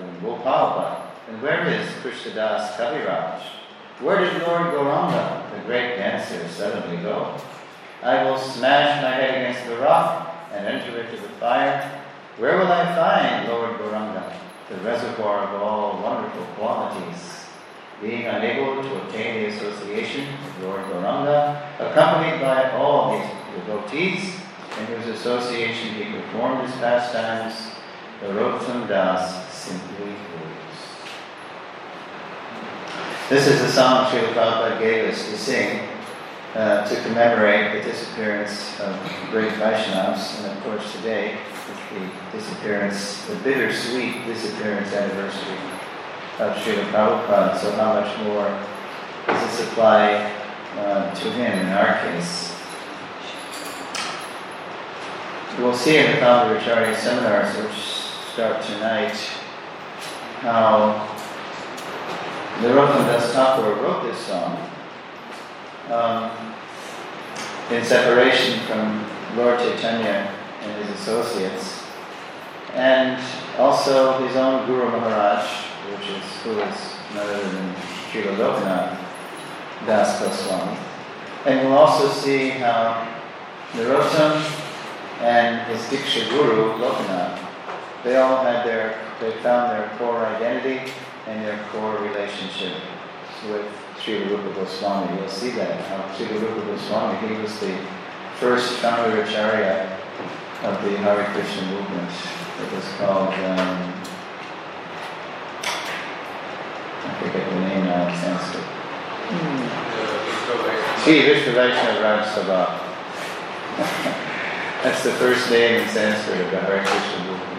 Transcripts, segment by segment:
and where is And where is Krishnadas Kaviraj? Where did Lord Gauranga, the great dancer, suddenly go? I will smash my head against the rock and enter into the fire. Where will I find Lord Gauranga, the reservoir of all wonderful qualities? being unable to obtain the association of Lord Gauranga, accompanied by all his devotees, in whose association he performed his pastimes, the Rotsam Das this is the song Srila Prabhupada gave us to sing uh, to commemorate the disappearance of great Vaishnavas, and of course today the disappearance, the bittersweet disappearance anniversary of Srila Prabhupada. So how much more does this apply uh, to him in our case? We'll see in the Founder Acharya seminars, which start tonight, how Narottam Das Thakur wrote this song um, in separation from Lord Chaitanya and his associates, and also his own Guru Maharaj, which is who is none other than Srila Lokanath Das Goswami. And we'll also see how Narottam and his Diksha Guru, Lokanath, they all had their, they found their core identity and their core relationship with Sri Rupa Goswami. You'll see that. How Sri Rupa Goswami, he was the first founder acharya of the Hare Krishna movement. It was called, um, I forget the name now in Sanskrit. Sri Vishnu Vaishnava Raj Sabha. That's the first name in Sanskrit of the Hare Krishna movement.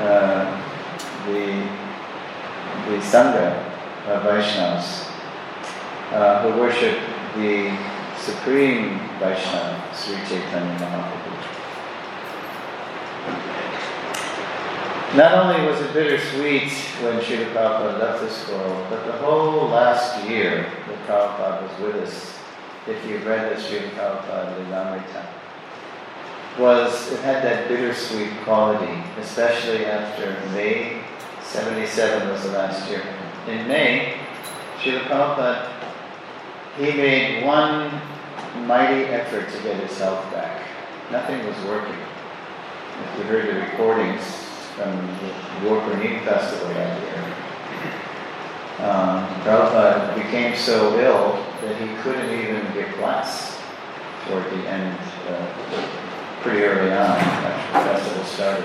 Uh, the the Sangha of Vaishnavas uh, who worship the Supreme Vaishnava, Sri Chaitanya Mahaprabhu. Not only was it bittersweet when Srila Prabhupada left this world, but the whole last year that Prabhupada was with us, if you've read the Srila Prabhupada Lilamrita, was it had that bittersweet quality, especially after May 77 was the last year. In May, Srila Prabhupada, he made one mighty effort to get his health back. Nothing was working. If you heard the recordings from the Gorpurnim festival that year, um, Prabhupada became so ill that he couldn't even get class toward the end, uh, pretty early on after the festival started.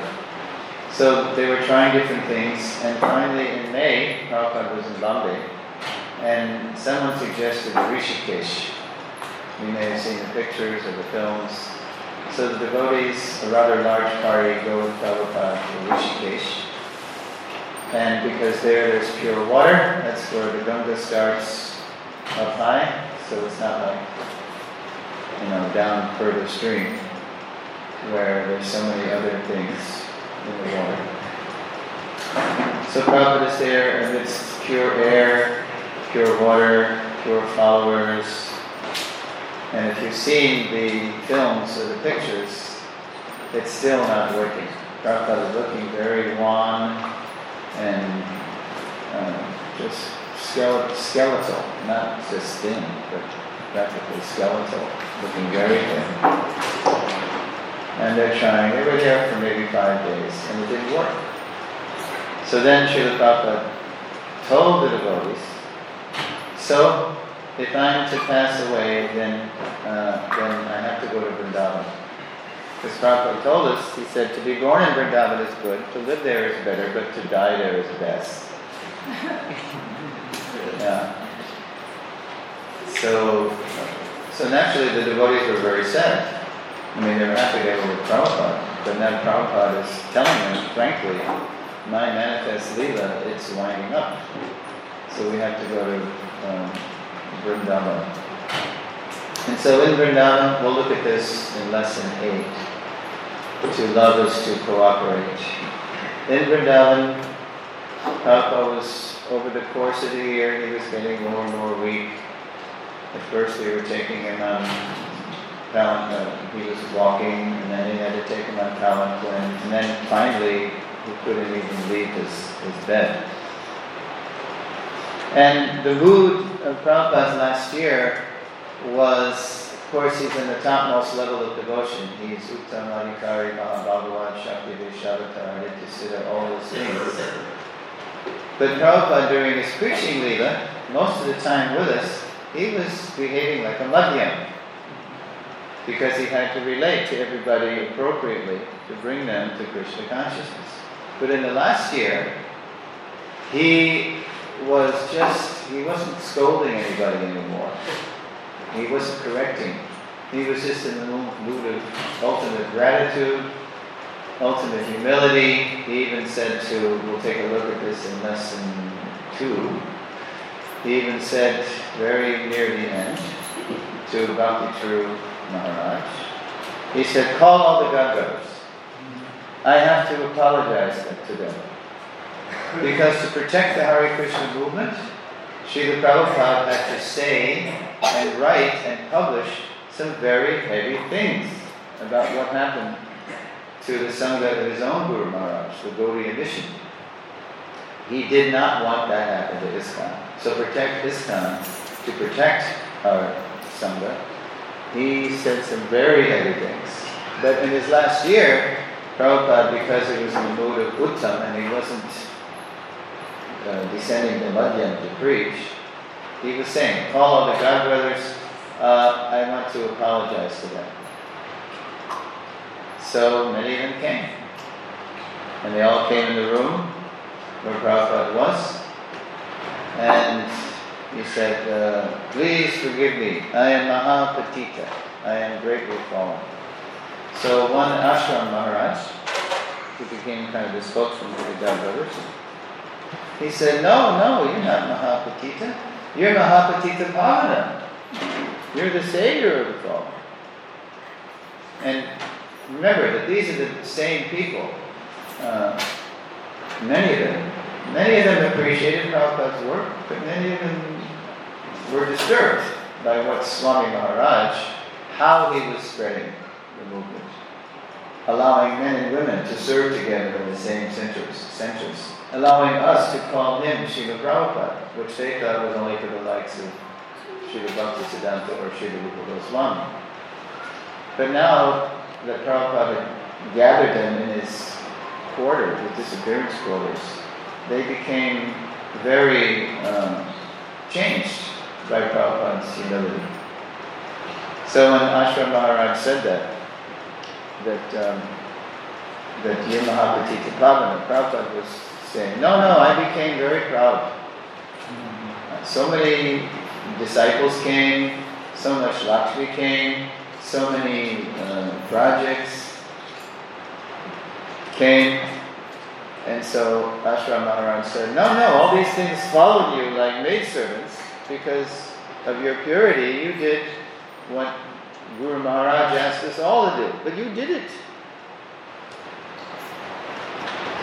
So they were trying different things, and finally in May, Prabhupada was in Bombay, and someone suggested Rishikesh. You may have seen the pictures or the films. So the devotees, a rather large party, go with Prabhupada to Rishikesh. And because there there's pure water, that's where the Ganga starts up high, so it's not like, you know, down further stream, where there's so many other things in the water. So Prabhupada is there amidst pure air, pure water, pure followers. And if you've seen the films or the pictures, it's still not working. Prabhupada is looking very wan and uh, just skeletal, not just thin, but practically skeletal, looking very thin. And they're trying, they were there for maybe five days, and it didn't work. So then Srila Prabhupada told the devotees, so if I'm to pass away, then, uh, then I have to go to Vrindavan. Because Prabhupada told us, he said, to be born in Vrindavan is good, to live there is better, but to die there is best. yeah. So, so naturally the devotees were very sad. I mean, they were happy they were with Prabhupada, but now Prabhupada is telling them, frankly, my manifest lila, it's winding up. So we have to go to um, Vrindavan. And so in Vrindavan, we'll look at this in lesson 8 to love is to cooperate. In Vrindavan, Prabhupada was, over the course of the year, he was getting more and more weak. At first, we were taking him on He was walking, and then he had to take him on Palanquin, and then finally, he couldn't even leave his, his bed. And the mood of Prabhupada last year was of course, he's in the topmost level of devotion. He's Uttam Adhikari, Mahabhagavan, Shakti Vishavata, Siddha, all those things. But Prabhupada, during his preaching Leela, most of the time with us, he was behaving like a Madhyam. Because he had to relate to everybody appropriately to bring them to Krishna consciousness. But in the last year, he was just, he wasn't scolding anybody anymore. He wasn't correcting. He was just in the mood of ultimate gratitude, ultimate humility. He even said to, we'll take a look at this in lesson two, he even said very near the end to Bhakti True Maharaj, he said, call all the God I have to apologize to them. Because to protect the Hare Krishna movement, Srila Prabhupada had to say and write and publish some very heavy things about what happened to the Sangha of his own Guru Maharaj, the Gaudiya mission. He did not want that happen to ISKCON. So protect ISKCON, to protect our Sangha, he said some very heavy things. But in his last year, Prabhupada, because he was in the mood of Uttam and he wasn't uh, descending to Madhyam to preach, he was saying, call all the God brothers, uh, I want to apologize to them. So many of them came. And they all came in the room where Prabhupada was. And he said, uh, Please forgive me. I am Mahapatita. I am greatly fallen. So one Ashram Maharaj, who became kind of the spokesman for the God Brothers, he said, No, no, you're not Mahapatita. You're Mahapatita Pavana. You're the savior of the fallen. And remember that these are the same people. Uh, many of them. Many of them appreciated Prabhupada's work, but many of them were disturbed by what Swami Maharaj, how he was spreading the movement, allowing men and women to serve together in the same centers, centers allowing us to call him Srila Prabhupada, which they thought was only for the likes of Srila Bhaktisiddhanta or Srila Rupa Goswami. But now that Prabhupada gathered them in his quarters, his disappearance quarters, they became very um, changed by Prabhupada's humility. So when Ashram Maharaj said that, that um, that Yamahapatita Pavana, Prabhupada was saying, No, no, I became very proud. So many disciples came, so much Lakshmi came, so many uh, projects came. And so Ashram Maharaj said, No, no, all these things followed you like maidservants because of your purity. You did what Guru Maharaj asked us all to do, but you did it.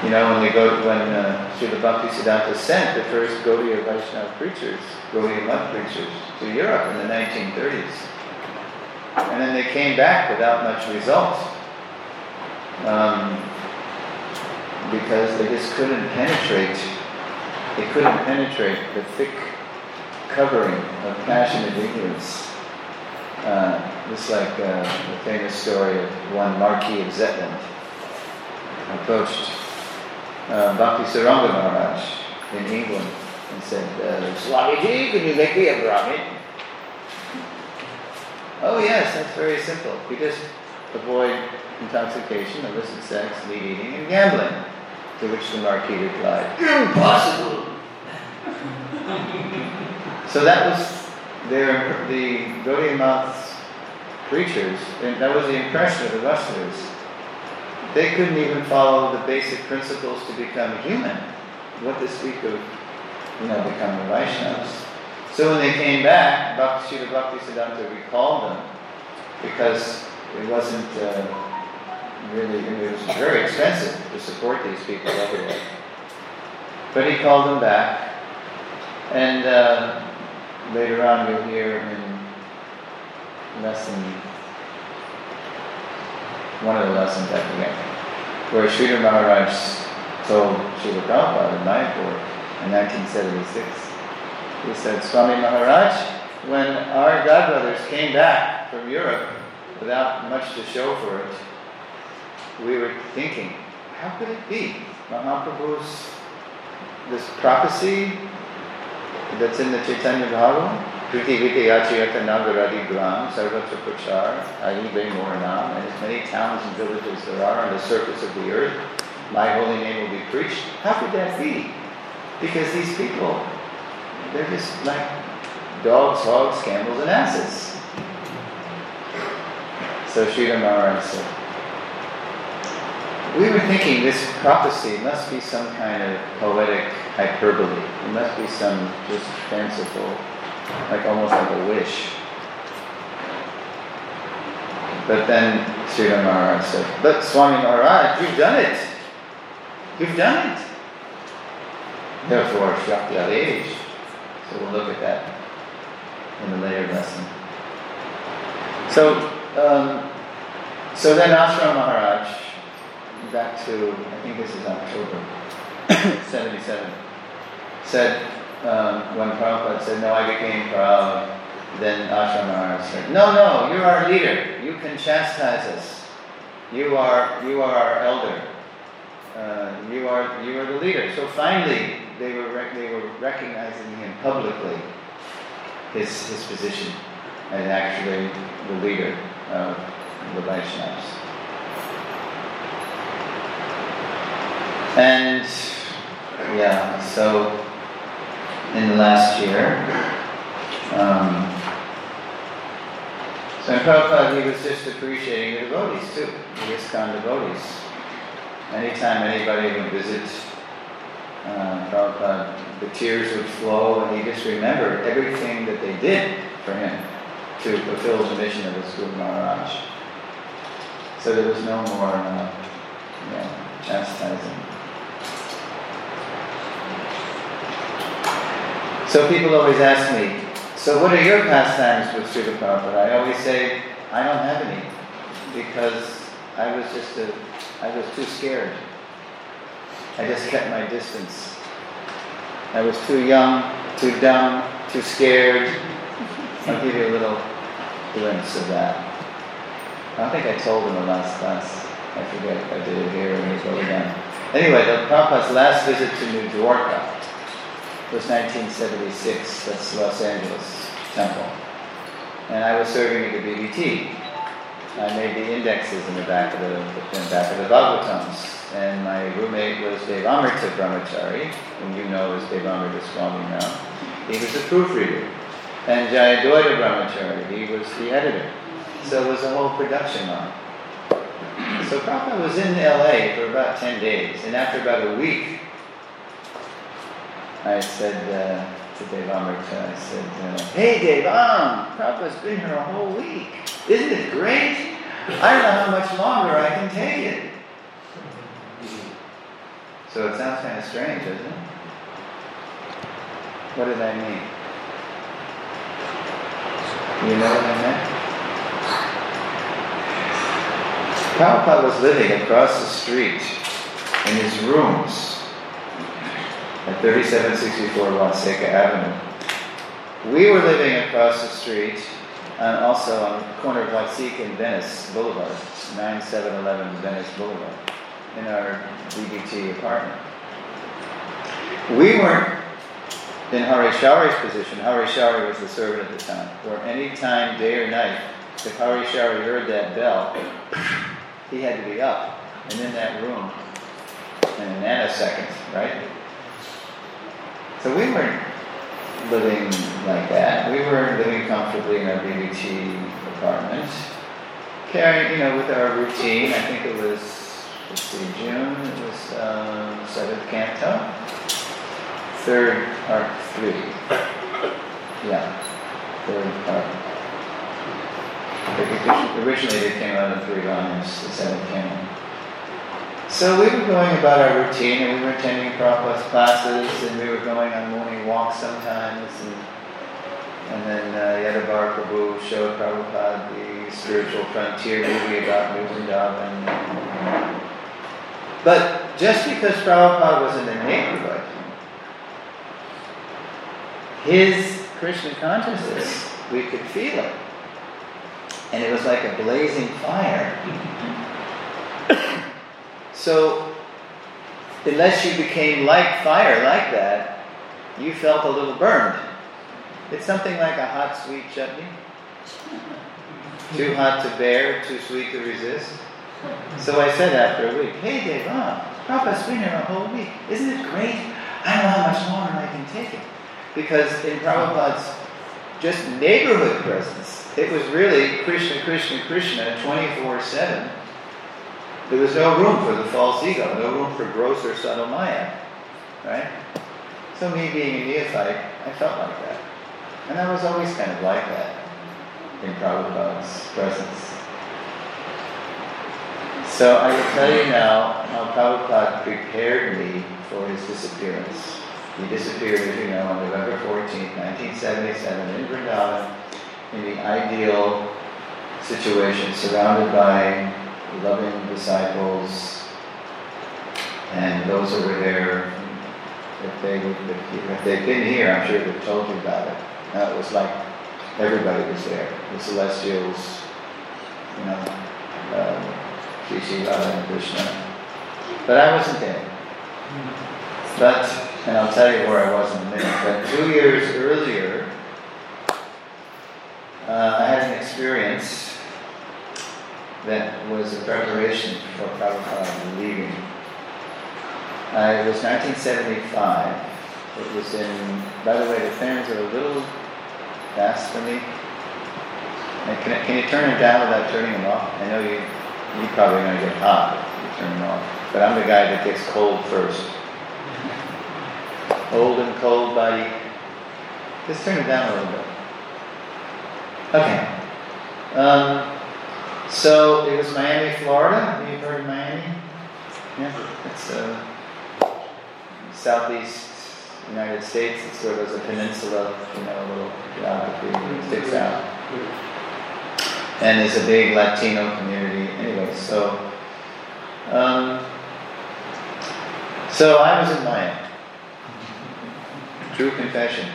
You know, when they go, when uh, Srila Bhaktisiddhanta sent the first Gaudiya Vaishnava preachers, Gaudiya Math preachers, to Europe in the 1930s. And then they came back without much result. Um, because they just couldn't penetrate, they couldn't penetrate the thick covering of passionate ignorance. Uh, just like uh, the famous story of one Marquis of Zetland approached uh, Bhakti Saranga Maharaj in England and said, uh, Swamiji, can you make me a Brahmin? Oh yes, that's very simple. You just avoid intoxication, illicit sex, meat eating, and gambling. To which the Marquis replied, Impossible! so that was their, the Gaudiya preachers, and that was the impression of the Vaishnavas. They couldn't even follow the basic principles to become human. What to speak of, you know, becoming Vaishnavas. So when they came back, Bhakti Srila Bhakti Siddhanta recalled them because it wasn't uh, really, it was very expensive to support these people otherwise. But he called them back, and uh, later on you'll hear in lesson one of the lessons I forget, where Sridhar Maharaj told Srila Prabhupada in Mayapur in 1976. He said, Swami Maharaj, when our godbrothers came back from Europe without much to show for it, we were thinking, how could it be? Mahaprabhu's this prophecy that's in the Chaitanya Bhagavat, Kriti Viti Achiyata Nagaradi Gram, Sarvatra Prachar, Aibe Moranam, and as many towns and villages there are on the surface of the earth, my holy name will be preached. How could that be? Because these people, they're just like dogs, hogs, camels, and asses. So Sridhar Maharaj said, we were thinking this prophecy must be some kind of poetic hyperbole. It must be some just fanciful like almost like a wish. But then Sri Maharaj said, But Swami Maharaj, you've done it. You've done it. Therefore, Shakti age. So we'll look at that in the later lesson. So, um, so then Ashram Maharaj, back to, I think this is October 77, said, um, when Prabhupada said, No, I became proud, then Ashram Maharaj said, No, no, you're our leader. You can chastise us. You are, you are our elder. Uh, you, are, you are the leader. So finally, they were, rec- they were recognizing him publicly, his, his position and actually the leader of the Vaishnavas. And yeah, so in the last year. Um, so in Prabhupada, he was just appreciating the devotees too, the ISKCON devotees. Anytime anybody would visit uh, Prabhupada, the tears would flow, and he just remembered everything that they did for him to fulfill the mission of his Guru Maharaj. So there was no more uh, you know, chastising. So people always ask me, so what are your pastimes with Srila Prabhupada? I always say, I don't have any, because I was just a, I was too scared. I just kept my distance. I was too young, too dumb, too scared. I'll give you a little glimpse of that. I think I told in the last class. I forget if I did it here or it again. Anyway, the Prabhupada's last visit to New Dwarka, was 1976. That's Los Angeles Temple. And I was serving at the BBT. I made the indexes in the back of the, the back of the Bhagavatams. And my roommate was Devamrita Brahmachari, whom you know as Devamrita Swami now. He was the proofreader. And Jayadvaita Brahmachari, he was the editor. So it was a whole production line. So Prabhupada was in LA for about 10 days. And after about a week, I said uh, to Devamrita, I said, uh, Hey Devam, Prabhupada's been here a whole week. Isn't it great? I don't know how much longer I can take it. So it sounds kind of strange, doesn't it? What did I mean? You know what I meant? Prabhupada was living across the street in his rooms at 3764 Watseka Avenue. We were living across the street and also on the corner of Watseka and Venice Boulevard, 9711 Venice Boulevard, in our BBT apartment. We weren't in Hari Sauri's position. Hari Sauri was the servant at the time, where any time, day or night, if Hari Shari heard that bell, he had to be up and in that room in a nanosecond, right? So we weren't living like that. We were living comfortably in our BBT apartment, carrying, you know, with our routine. I think it was, let's see, June, it was um, seventh canto, third part three. Yeah, third part. Originally, they came out in three volumes, the seventh canto. So we were going about our routine, and we were attending Prabhupada's classes, and we were going on morning walks sometimes, and, and then uh, Yadubara Prabhu showed Prabhupada the spiritual frontier movie about New Vrindavan. But just because Prabhupada was in the neighborhood, his Krishna consciousness, we could feel it. And it was like a blazing fire. So, unless you became like fire like that, you felt a little burned. It's something like a hot, sweet chutney. Too hot to bear, too sweet to resist. So I said after a week, hey Deva, Prabhupada's been here a whole week. Isn't it great? I don't know how much longer I can take it. Because in Prabhupada's just neighborhood presence, it was really Krishna, Krishna, Krishna 24 7 there was no room for the false ego, no room for gross or subtle maya. Right? So me being a neophyte, I felt like that. And I was always kind of like that in Prabhupada's presence. So I will tell you now how Prabhupada prepared me for his disappearance. He disappeared, as you know, on November 14, 1977 in Vrindavan in the ideal situation, surrounded by loving disciples, and those were there, if they if they'd been here, I'm sure they've told you about it. Uh, it was like everybody was there. The celestials, you know, um, Shri Radha and Krishna. But I wasn't there. But, and I'll tell you where I was in a minute, but two years earlier, uh, I had an experience that was a preparation for Prabhupada leaving. Uh, it was 1975. It was in, by the way, the fans are a little fast for me. And can, can you turn them down without turning them off? I know you, you probably going to get hot if you turn them off. But I'm the guy that gets cold first. Old and cold body. Just turn it down a little bit. Okay. Um, so it was Miami, Florida. Have you heard of Miami? Yeah, it's uh, southeast United States. It's sort of a peninsula, you know, a little geography sticks out. And there's a big Latino community anyway. So, um, so I was in Miami. True confession.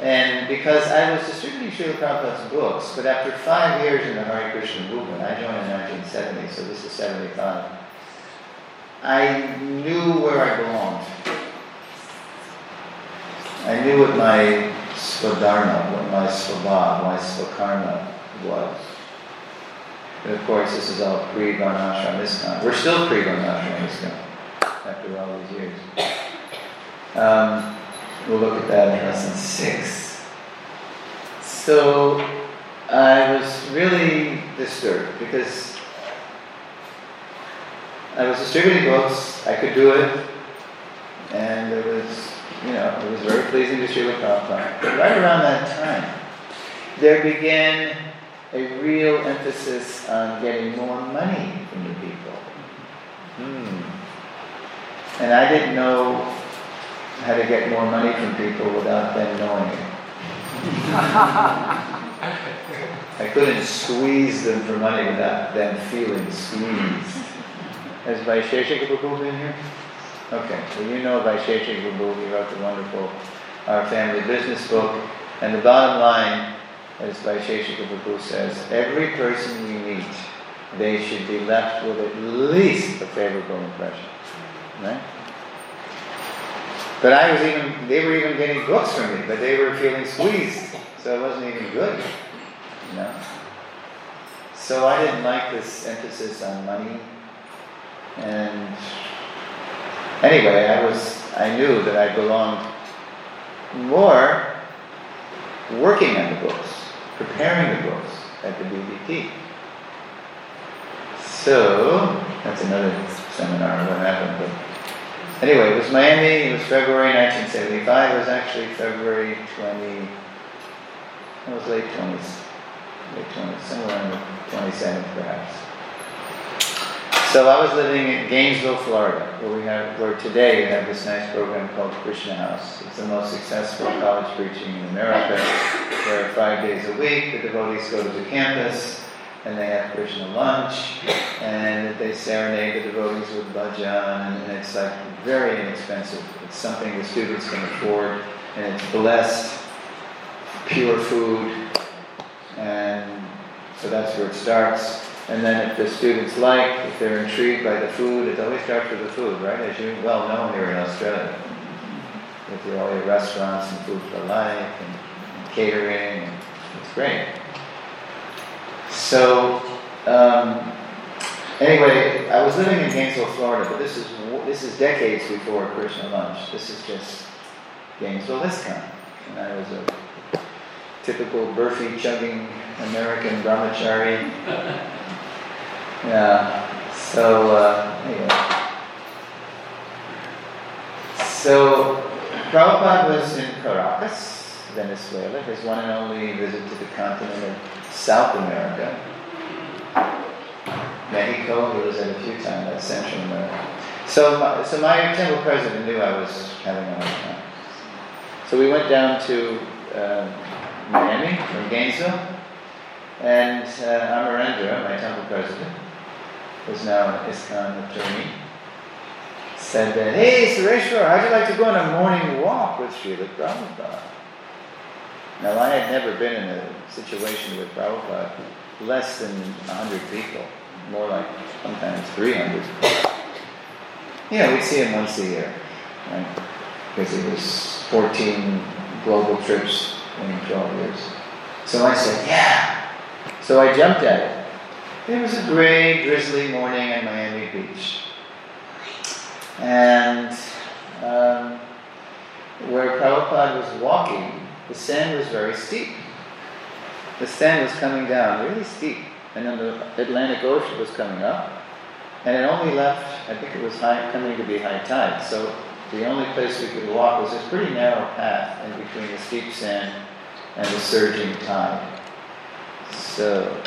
And because I was distributing Srila Prabhupada's books, but after five years in the Hare Krishna movement, I joined in 1970, so this is 75, I knew where I belonged. I knew what my swadharma, what my svabha, my swakarma was. And of course, this is all pre-Varnashram ISKCON. We're still pre-Varnashram ISKCON after all these years. Um, We'll look at that in lesson six. So I was really disturbed because I was distributing books, I could do it, and it was, you know, it was very pleasing to Srila Prabhupada. But right around that time, there began a real emphasis on getting more money from the people. Hmm. And I didn't know how to get more money from people without them knowing it. I couldn't squeeze them for money without them feeling squeezed. Has Vaisheshika Prabhu been here? Okay, well you know Vaisheshika Prabhu, he wrote the wonderful Our Family Business book. And the bottom line, as Vaisheshika Prabhu says, every person we meet, they should be left with at least a favorable impression. Right? But I was even, they were even getting books from me, but they were feeling squeezed, so it wasn't even good. You know? So I didn't like this emphasis on money. And anyway, I was, I knew that I belonged more working on the books, preparing the books at the BBT. So, that's another seminar what happened. But anyway, it was Miami, it was February 1975, it was actually February 20, it was late 20s, late 20s, somewhere in the 27th perhaps. So I was living in Gainesville, Florida, where we have, where today we have this nice program called Krishna House. It's the most successful college preaching in America. Where five days a week, the devotees go to the campus and they have Krishna lunch and they serenade the devotees with bhajan and it's like very inexpensive. It's something the students can afford and it's blessed, pure food, and so that's where it starts. And then if the students like, if they're intrigued by the food, it always starts with the food, right? As you well know here in Australia. With all your restaurants and food for life and, and catering, and it's great. So, um, anyway, I was living in Gainesville, Florida, but this is this is decades before Krishna lunch. This is just Gainesville, ISKCON. And I was a typical burfi chugging American brahmachari. Yeah. So uh, anyway. So Prabhupada was in Caracas, Venezuela, his one and only visit to the continent of South America. Mexico, was at a few times, that's Central America. So my, so my temple president knew I was having a hard time. So we went down to uh, Miami from Gainesville, and uh, Amarendra, my temple president, who's now an ISKCON attorney, said that, hey, Sureshwar, how'd you like to go on a morning walk with Srila Prabhupada? Now, I had never been in a situation with Prabhupada, less than 100 people, more like sometimes 300. You know, we'd see him once a year, right? Because it was 14 global trips in 12 years. So I said, yeah. So I jumped at it. It was a gray, drizzly morning at Miami Beach. And um, where Prabhupada was walking, the sand was very steep. The sand was coming down really steep, and then the Atlantic Ocean was coming up. And it only left, I think it was high, coming to be high tide. So the only place we could walk was this pretty narrow path in between the steep sand and the surging tide. So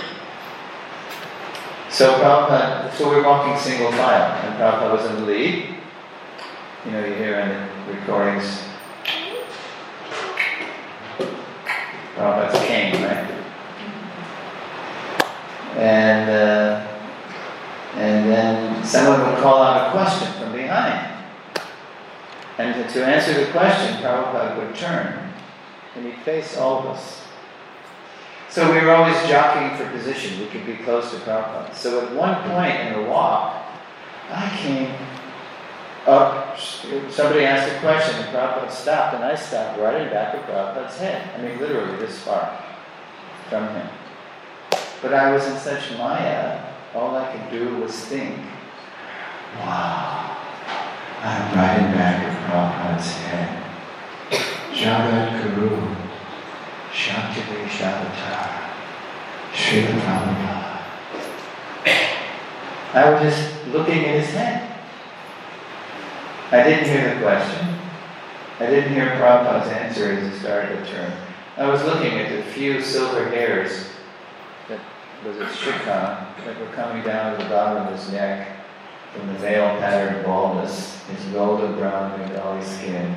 so Prabhupada, so we're walking single file, and Prabhupada was in the lead. You know, you hear in the recordings, Prabhupada's cane, right? And uh, and then someone would call out a question from behind. And to answer the question, Prabhupada would turn and he'd face all of us. So we were always jockeying for position. We could be close to Prabhupada. So at one point in the walk, I came Oh, up, somebody asked a question, and Prabhupada stopped, and I stopped right in back of Prabhupada's head. I mean, literally this far from him. But I was in such maya, all I could do was think, wow, I'm right in back of Prabhupada's head. Jagat Guru. Shantili Shabbatar, Srila Prabhupada. I was just looking at his head. I didn't hear the question. I didn't hear Prabhupada's answer as he started to turn. I was looking at the few silver hairs that was at Shikha that were coming down to the bottom of his neck from the veil pattern baldness, his golden brown Bengali skin,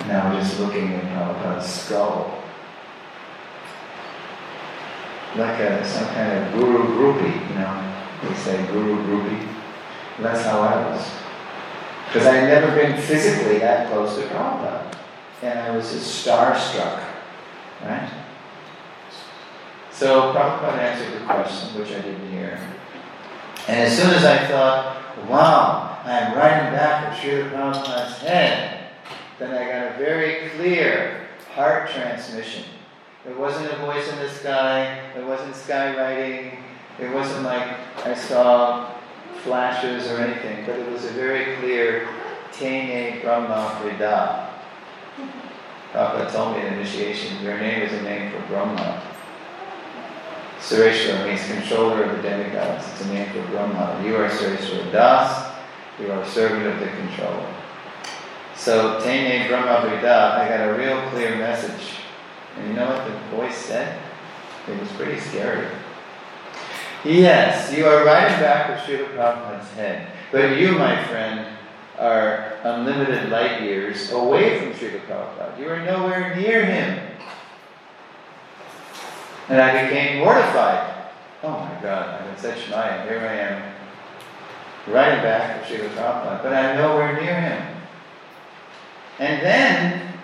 now just looking at Prabhupada's skull. Like a, some kind of guru groupie, you know, They say guru groupie. That's how I was. Because I had never been physically that close to Prabhupada. And I was just starstruck, right? So Prabhupada answered the question, which I didn't hear. And as soon as I thought, wow, I'm riding back of Srila Prabhupada's head, then I got a very clear heart transmission. It wasn't a voice in the sky, it wasn't skywriting, it wasn't like I saw flashes or anything, but it was a very clear Tene Brahma Vrida. Prabhupada told me in initiation, your name is a name for Brahma. Sureshwara means controller of the demigods. It's a name for Brahma. You are Sureshwara Das. You are servant of the controller. So, Tene Brahma Vrida, I got a real clear message. And you know what the voice said? It was pretty scary. Yes, you are riding back with Srila Prabhupada's head. But you, my friend, are unlimited light years away from Srila Prabhupada. You are nowhere near him. And I became mortified. Oh my God, I'm in such mind. Here I am, riding back with Srila Prabhupada, but I'm nowhere near him. And then,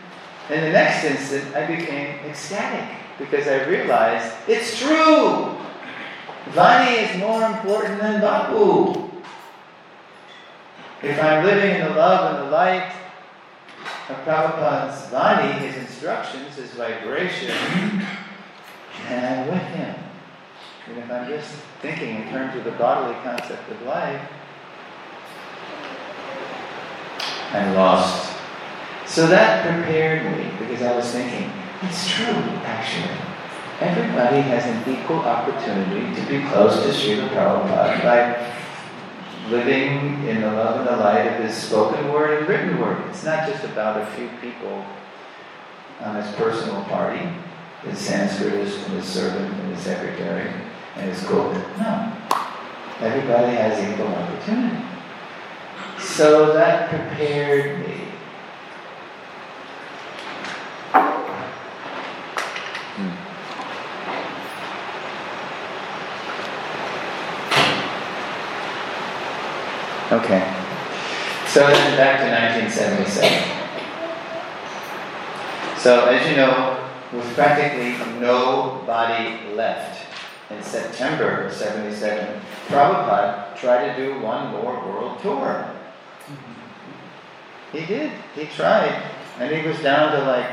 in the next instant, I became ecstatic because I realized it's true. Vani is more important than Vapu. If I'm living in the love and the light of Prabhupada's Vani, his instructions, his vibration, and I'm with him. And if I'm just thinking in terms of the bodily concept of life, I'm lost. So that prepared me because I was thinking, it's true, actually. Everybody has an equal opportunity to be close to Srila Prabhupada by living in the love and the light of his spoken word and written word. It's not just about a few people on his personal party, his Sanskritist and his servant and his secretary and his cook. No. Everybody has equal opportunity. So that prepared me Okay. So then back to 1977. So as you know, with practically no body left in September of 77, Prabhupada tried to do one more world tour. Mm-hmm. He did. He tried. And he was down to like,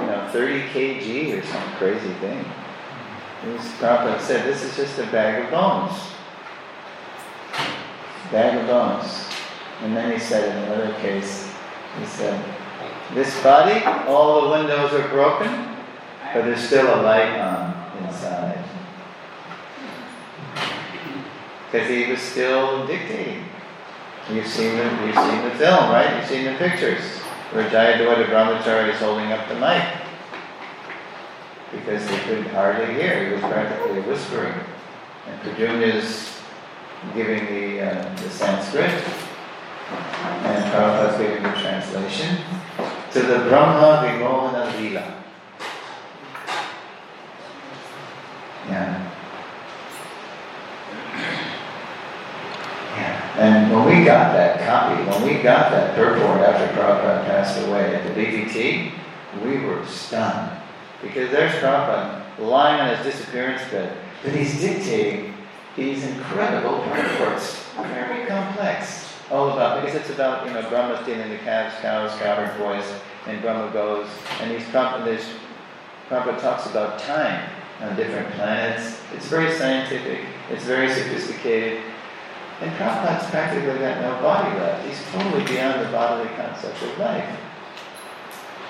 you know, 30 kg or some crazy thing. Mm-hmm. Was, Prabhupada said, this is just a bag of bones bag of bones. And then he said in another case, he said, this body, all the windows are broken, but there's still a light on inside. Because he was still dictating. You've seen the, you've seen the film, right? You've seen the pictures where Jayadvaita Brahmachari is holding up the mic. Because they could hardly hear. He was practically whispering. And Pradyumna's giving the, uh, the Sanskrit, and Prabhupada's giving the translation, to the Brahma Vimohana Lila. Yeah. Yeah. And when we got that copy, when we got that purport after Prabhupada passed away at the BBT, we were stunned. Because there's Prabhupada lying on his disappearance bed, but he's dictating these incredible purports, very complex, all about, because it's about, you know, Brahma stealing the calves, cows, cowherd voice, and Brahma goes, and these this Prabhupada talks about time on different planets. It's very scientific, it's very sophisticated, and Prabhupada's practically got no body left. He's totally beyond the bodily concept of life.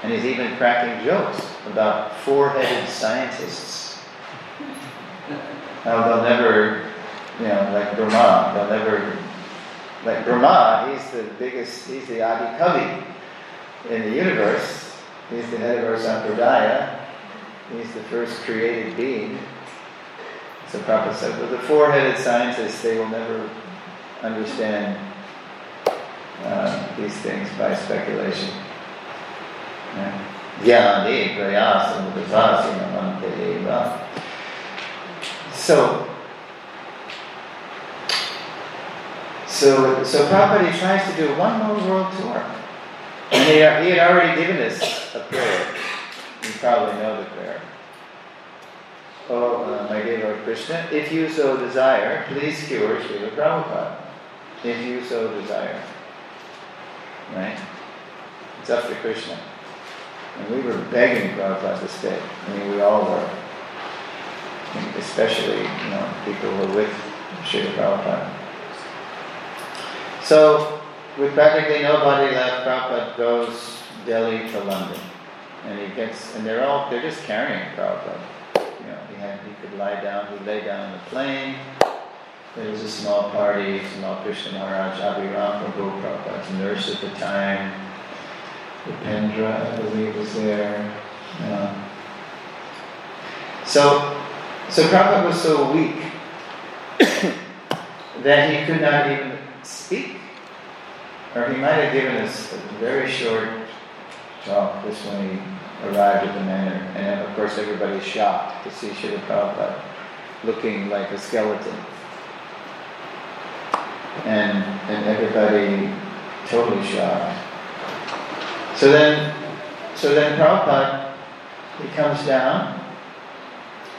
And he's even cracking jokes about four-headed scientists. How they'll never you know, like Brahma. They'll never, like Brahma, he's the biggest, he's the Adi Kavi in the universe. He's the head of our Sampradaya. He's the first created being. So Prabhupada said, well, the four-headed scientists, they will never understand uh, these things by speculation. Mudasasi So, so, so Prabhupada tries to do one more world tour. And he, he had already given us a prayer. You probably know the prayer. Oh, uh, my dear Lord Krishna, if you so desire, please cure Srila Prabhupada. If you so desire. Right? It's up to Krishna. And we were begging Prabhupada to stay. I mean, we all were. Especially, you know, people who were with Srila Prabhupada. So, with practically nobody left, Prabhupada goes Delhi to London. And he gets, and they're all, they're just carrying Prabhupada. You know, he had, he could lie down, he lay down on the plane. There was a small party, Tamal Krishna Maharaj, Abhiram Prabhu, Prabhupada's nurse at the time. Upendra, I believe, was there. So, so Prabhupada was so weak that he could not even speak. Or he might have given us a very short talk just when he arrived at the manor. And of course, everybody's shocked to see Srila Prabhupada looking like a skeleton. And, and everybody totally shocked. So then, so then Prabhupada, he comes down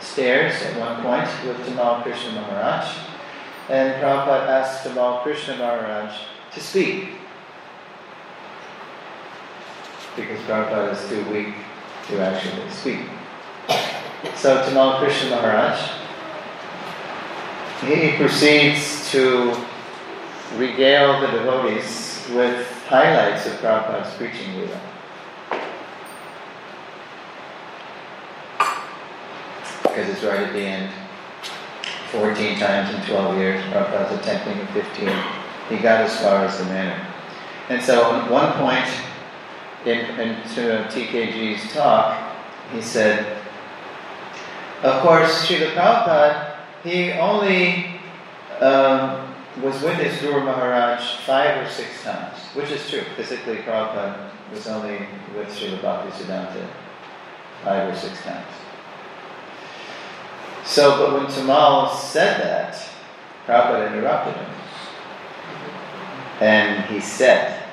stairs at one point with Tamal Krishna Maharaj, and Prabhupada asks Tamal Krishna Maharaj to speak. Because Prabhupada is too weak to actually speak. So Tamal Krishna Maharaj, he proceeds to regale the devotees with highlights of Prabhupada's preaching Leela. Because it's right at the end. 14 times in 12 years, Prabhupada's attempting in 15. He got as far as the manor. And so at one point in, in TKG's talk, he said, of course, Srila Prabhupada, he only um, was with his Guru Maharaj five or six times, which is true. Physically, Prabhupada was only with Srila Bhakti Siddhanta five or six times. So, but when Tamal said that, Prabhupada interrupted him. And he said,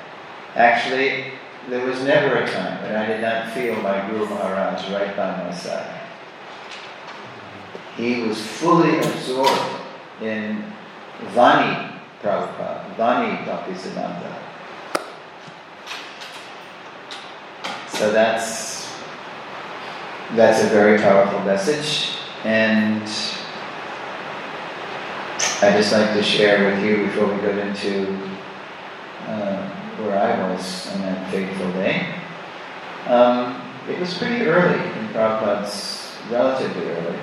actually, there was never a time when I did not feel my Guru Maharaj right by my side. He was fully absorbed in Vani Prabhupada, Vani Bhaktisiddhanta. So that's that's a very powerful message, and I just like to share with you before we go into uh, where I was on that fateful day. Um, it was pretty early in Prabhupada's, relatively early.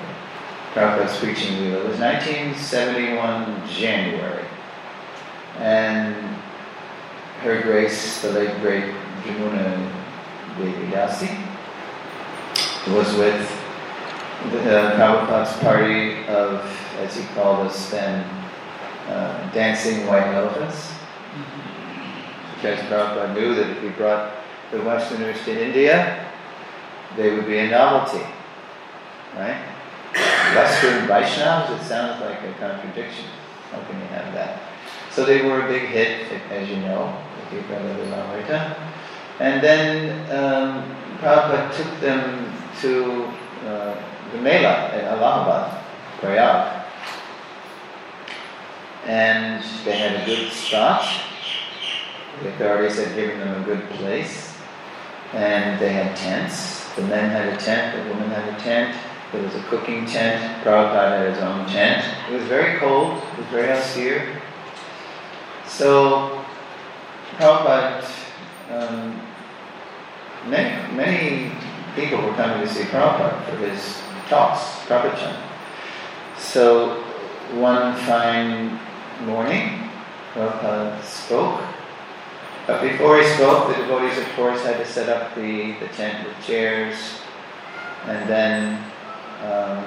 Prabhupada's preaching wheel. It was 1971 January. And Her Grace, the late great Jamuna Devi Dasi, was with the uh, Prabhupada's party of, as he called us then, uh, dancing white elephants. Because Prabhupada knew that if he brought the Westerners to India, they would be a novelty. Right? Western Vaishnavas, it sounds like a contradiction. How can you have that? So they were a big hit, as you know, with the Brother Lamrita. And then um, Prabhupada took them to uh, the Mela at Allahabad, Prayag. And they had a good spot. The authorities had given them a good place. And they had tents. The men had a tent, the women had a tent. There was a cooking tent. Prabhupada had his own tent. It was very cold, it was very austere. So, Prabhupada, um, many, many people were coming to see Prabhupada for his talks, Prabhupada. So, one fine morning, Prabhupada spoke. But before he spoke, the devotees, of course, had to set up the, the tent with chairs. And then um,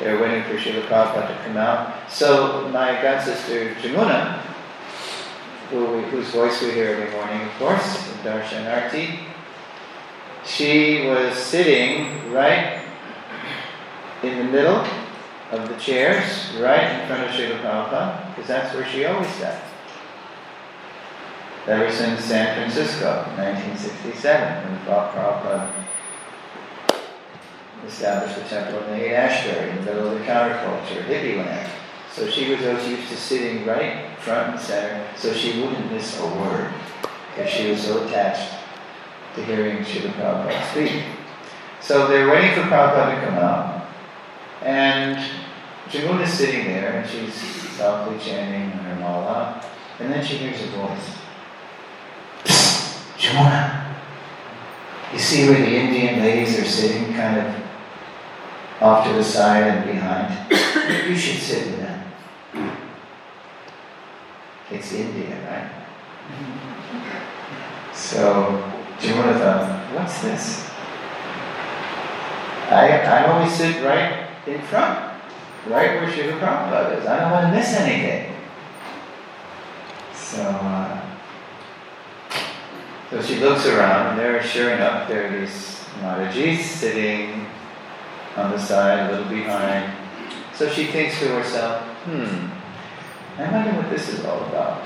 they were waiting for Srila Prabhupada to come out. So my god sister Jamuna who whose voice we hear every morning, of course, Darshan Arti, she was sitting right in the middle of the chairs, right in front of Srila Prabhupada, because that's where she always sat. Ever since San Francisco, 1967, when Prabhupada uh, established the temple in the Ashbury, in the middle of the counterculture, hippie land. So she was always used to sitting right front and center, so she wouldn't miss a word, because she was so attached to hearing Srila Prabhupada speak. So they're waiting for Prabhupada to come out, and Jamuna is sitting there, and she's softly chanting her mala, and then she hears a voice. Jamuna, you see where the Indian ladies are sitting, kind of off to the side and behind? you should sit with them. It's India, right? So Jamuna thought, what's this? I, I always sit right in front, right where Srila Prabhupada is. I don't want to miss anything. So, uh, so she looks around, and there, sure enough, there are these Matajis sitting on the side, a little behind. So she thinks to herself, hmm, I wonder what this is all about.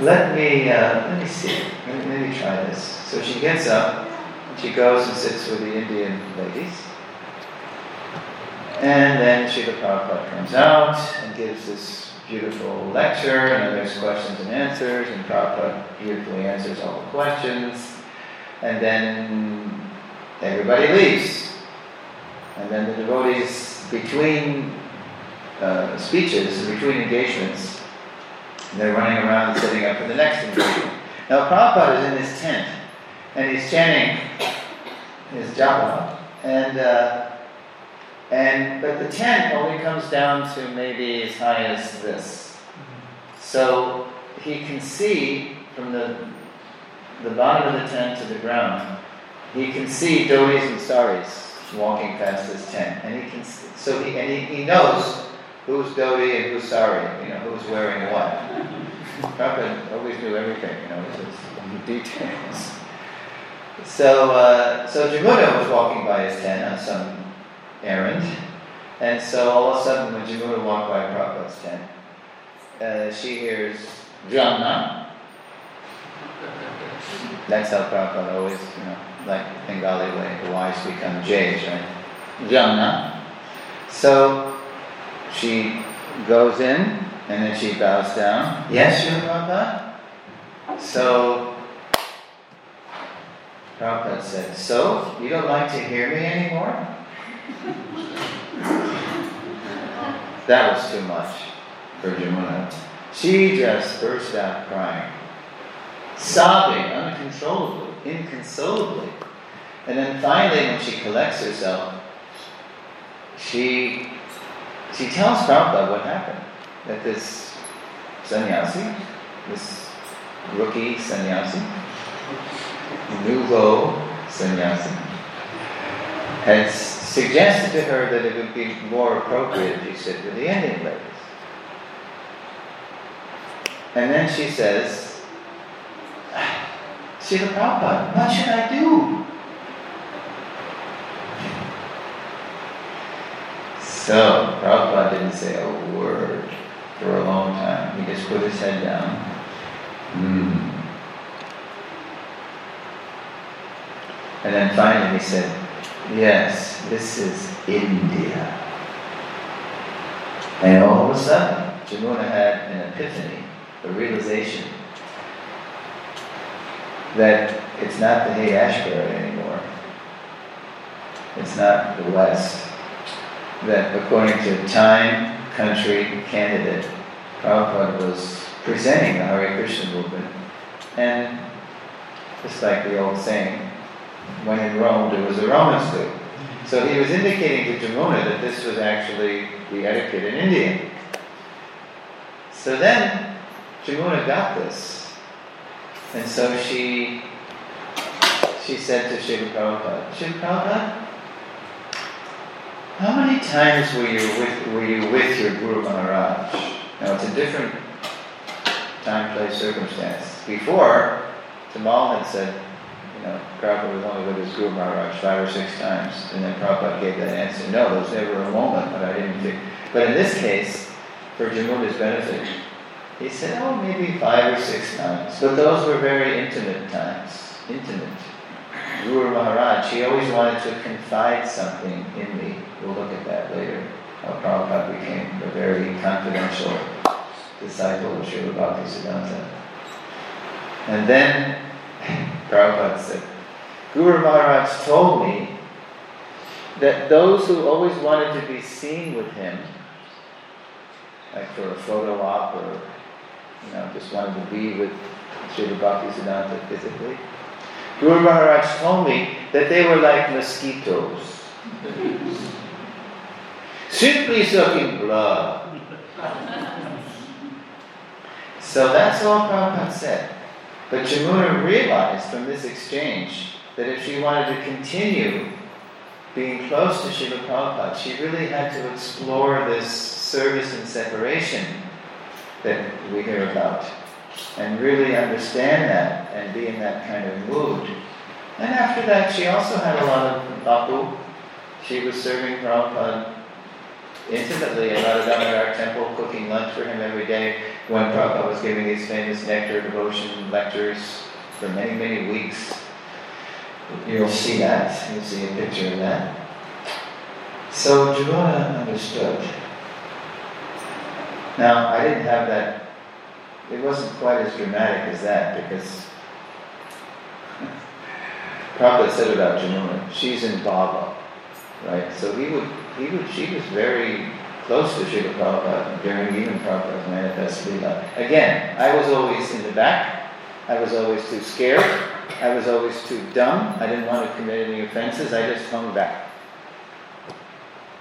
Let me, uh, let me see. Let me, let me try this. So she gets up, and she goes and sits with the Indian ladies. And then Srila Prabhupada comes out and gives this beautiful lecture, and there's questions and answers, and Prabhupada beautifully answers all the questions. And then everybody leaves. And then the devotees, between uh, speeches, between engagements, they're running around setting up for the next engagement. Now Prabhupada is in his tent, and he's chanting his japa, and uh, and but the tent only comes down to maybe as high as this. So he can see from the the bottom of the tent to the ground. He can see dhotis and saris walking past his tent, and he can so he and he, he knows who's dhoti and who's sari, you know, who's wearing what. Prabhupada always knew everything, you know, just details. So, uh, so Jamuna was walking by his tent on some errand, and so all of a sudden when Jamuna walked by Prabhupada's tent, uh, she hears Jamna. That's how Prabhupada always, you know, like Bengali way, the Y's become J's, right? Jamna. So she goes in and then she bows down. Yes, Srila Prabhupada? So Prabhupada said, So, you don't like to hear me anymore? That was too much for Jamuna. She just burst out crying, sobbing uncontrollably, inconsolably. And then finally, when she collects herself, she she tells Prabhupada what happened. That this sannyasi, this rookie sannyasi, nouveau sannyasi, has suggested to her that it would be more appropriate if you sit with the Indian ladies. And then she says, Srila Prabhupada, what should I do? So, Prabhupada didn't say a word for a long time. He just put his head down. Mm. And then finally he said, Yes, this is India. And all of a sudden, Jamuna had an epiphany, a realization that it's not the Haight Ashbury anymore. It's not the West that according to time, country, candidate, Prabhupada was presenting the Hare Krishna movement. And just like the old saying, when in Rome, do as the Romans do. So he was indicating to Jamuna that this was actually the etiquette in India. So then Jamuna got this. And so she she said to Srila Prabhupada, Srila Prabhupada, how many times were you with were you with your Guru Maharaj? Now it's a different time, place, circumstance. Before, Tamal had said, know, Prabhupada was only with his Guru Maharaj five or six times, and then Prabhupada gave that answer. No, there was never a moment when I didn't think. But in this case, for Jamuna's benefit, he said, oh, maybe five or six times. But those were very intimate times. Intimate. Guru Maharaj, he always wanted to confide something in me. We'll look at that later. How Prabhupada became a very confidential disciple of Srila Bhaktisiddhanta. And then Prabhupada said, Guru Maharaj told me that those who always wanted to be seen with him, like for a photo op or you know, just wanted to be with Srila Bhaktisiddhanta physically, Guru Maharaj told me that they were like mosquitoes. Simply sucking blood. so that's all Prabhupada said. But Jamuna realized from this exchange that if she wanted to continue being close to Srila Prabhupada, she really had to explore this service and separation that we hear about and really understand that and be in that kind of mood. And after that, she also had a lot of vapu. She was serving Prabhupada intimately at Radha temple, cooking lunch for him every day when Prabhupada was giving these famous nectar devotion lectures for many, many weeks. You'll see that. You'll see a picture of that. So Jamuna understood. Now, I didn't have that, it wasn't quite as dramatic as that because Prabhupada said about Jamuna, she's in Bhava, right? So he would, he would, she was very close to Srila Prabhupada during even Prabhupada's manifest Leela. Again, I was always in the back. I was always too scared. I was always too dumb. I didn't want to commit any offenses. I just hung back.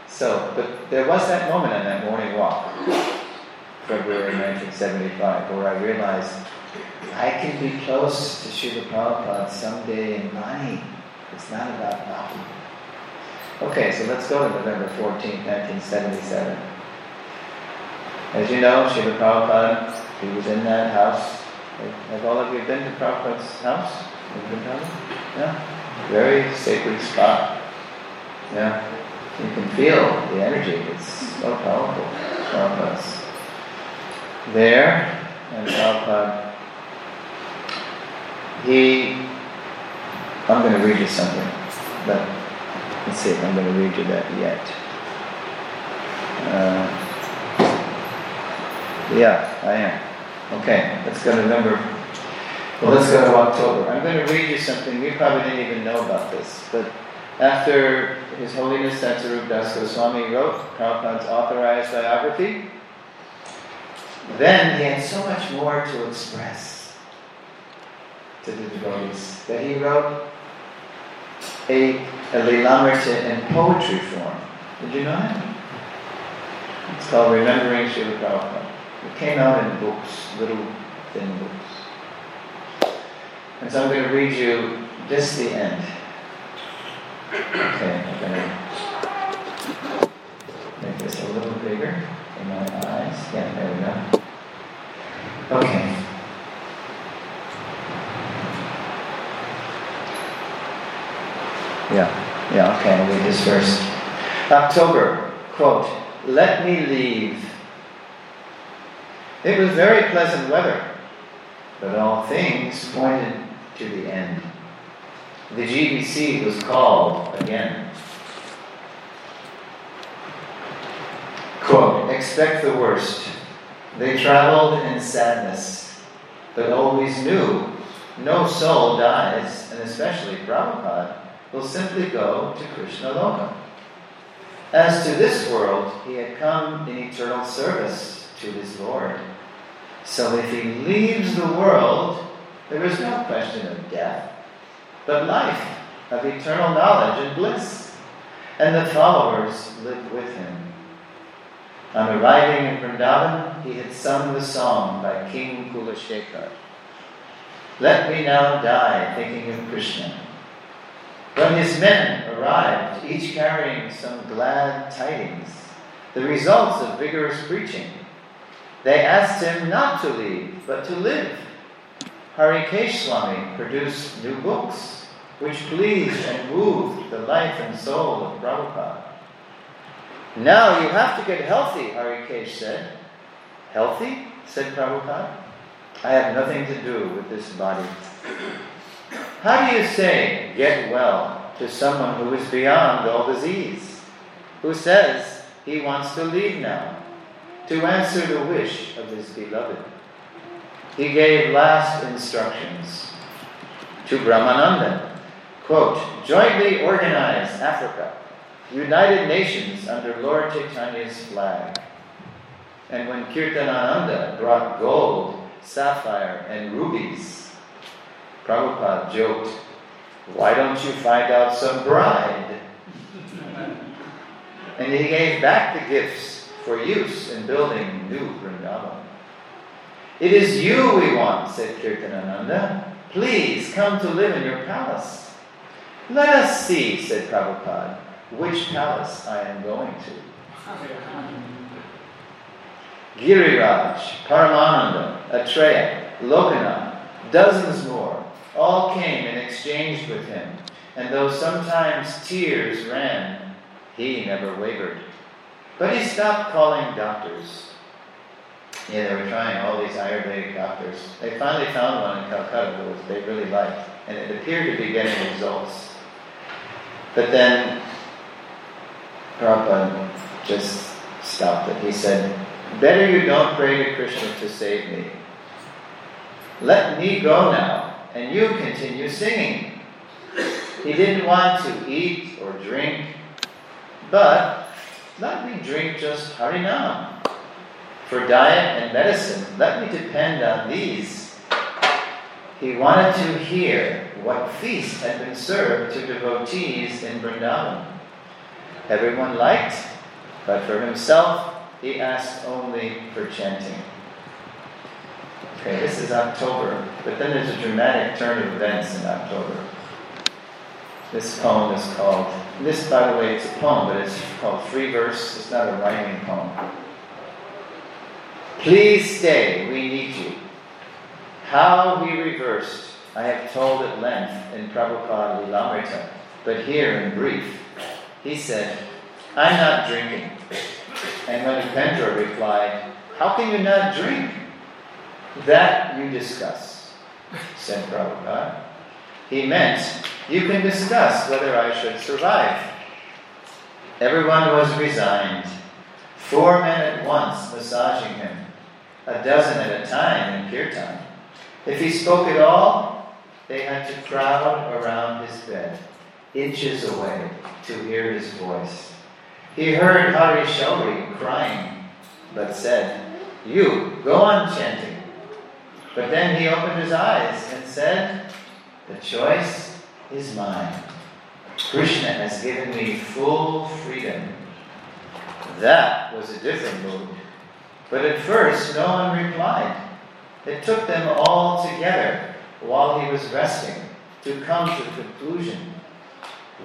So, but there was that moment on that morning walk, February 1975, where I realized I can be close to Srila Prabhupada someday in mind. It's not about Bhakti. Okay, so let's go to November 14, 1977. As you know, Srila Prabhupada, he was in that house. Have all of you been to Prabhupada's house? Yeah? Very sacred spot. Yeah. You can feel the energy. It's so powerful. Prabhupada's there, and Prabhupada, he, I'm going to read you something, but Let's see I'm going to read you that yet. Uh, yeah, I am. Okay, let's go to November. Well, let's go to October. I'm going to read you something. You probably didn't even know about this, but after His Holiness Satsvarup Das Goswami wrote Prabhupada's authorized biography, then he had so much more to express to the devotees that he wrote a, a Lilamrita in poetry form. Did you know that? It's called Remembering Srila Prabhupada. It came out in books, little thin books. And so I'm going to read you just the end. Okay, I'm going to make this a little bigger in my eyes. Yeah, there we go. Okay. Yeah, yeah, okay, read this first. October, quote, let me leave. It was very pleasant weather, but all things pointed to the end. The GBC was called again. Quote, expect the worst. They traveled in sadness, but always knew no soul dies, and especially Prabhupada will simply go to Krishna Loka. As to this world, he had come in eternal service to his Lord. So if he leaves the world, there is no question of death, but life of eternal knowledge and bliss. And the followers lived with him. On arriving in Vrindavan, he had sung the song by King Kulashekar. Let me now die thinking of Krishna when his men arrived, each carrying some glad tidings, the results of vigorous preaching, They asked him not to leave, but to live. Harikesh Swami produced new books, which pleased and moved the life and soul of Prabhupada. Now you have to get healthy, Harikesh said. Healthy? said Prabhupada. I have nothing to do with this body. How do you say, get well, to someone who is beyond all disease, who says he wants to leave now, to answer the wish of his beloved? He gave last instructions to Brahmananda. Quote, jointly organize Africa, United Nations under Lord Chaitanya's flag. And when Kirtanananda brought gold, sapphire, and rubies, Prabhupada joked, Why don't you find out some bride? and he gave back the gifts for use in building new Vrindavan. It is you we want, said Kirtanananda. Please come to live in your palace. Let us see, said Prabhupada, which palace I am going to. Giriraj, Paramananda, Atreya, Lokanath, dozens more, all came and exchanged with him, and though sometimes tears ran, he never wavered. But he stopped calling doctors. Yeah, they were trying all these Ayurvedic doctors. They finally found one in Calcutta that they really liked, and it appeared to be getting results. But then Prabhupada just stopped it. He said, Better you don't pray to Krishna to save me. Let me go now, and you continue singing. He didn't want to eat or drink, but let me drink just Harinam. For diet and medicine, let me depend on these. He wanted to hear what feast had been served to devotees in Vrindavan. Everyone liked, but for himself, he asked only for chanting. Okay, this is October, but then there's a dramatic turn of events in October. This poem is called, this by the way, it's a poem, but it's called Free Verse. It's not a rhyming poem. Please stay, we need you. How he reversed, I have told at length in Prabhupada Lilamrita, but here in brief, he said, I'm not drinking. And when Upendra replied, How can you not drink? That you discuss, said Prabhupada. He meant, You can discuss whether I should survive. Everyone was resigned. Four men at once massaging him, a dozen at a time in kirtan. If he spoke at all, they had to crowd around his bed, inches away, to hear his voice. He heard Hari Sauri crying, but said, You, go on chanting. But then he opened his eyes and said, The choice is mine. Krishna has given me full freedom. That was a different mood. But at first, no one replied. It took them all together while he was resting to come to the conclusion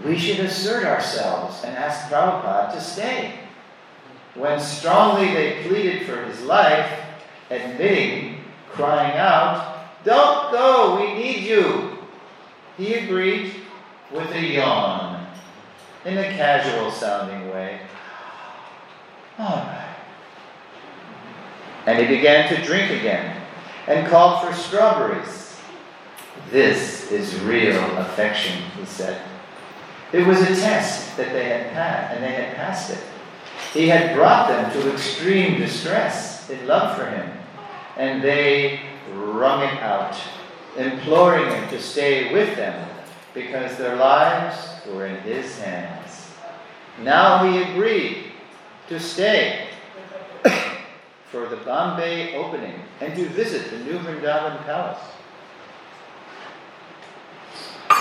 we should assert ourselves and ask Prabhupada to stay. When strongly they pleaded for his life, admitting, crying out, Don't go, we need you, he agreed with a yawn in a casual sounding way. All right. And he began to drink again and called for strawberries. This is real affection, he said. It was a test that they had passed, and they had passed it. He had brought them to extreme distress in love for him, and they wrung it out, imploring him to stay with them because their lives were in his hands. Now he agreed to stay for the Bombay opening and to visit the new Vrindavan Palace.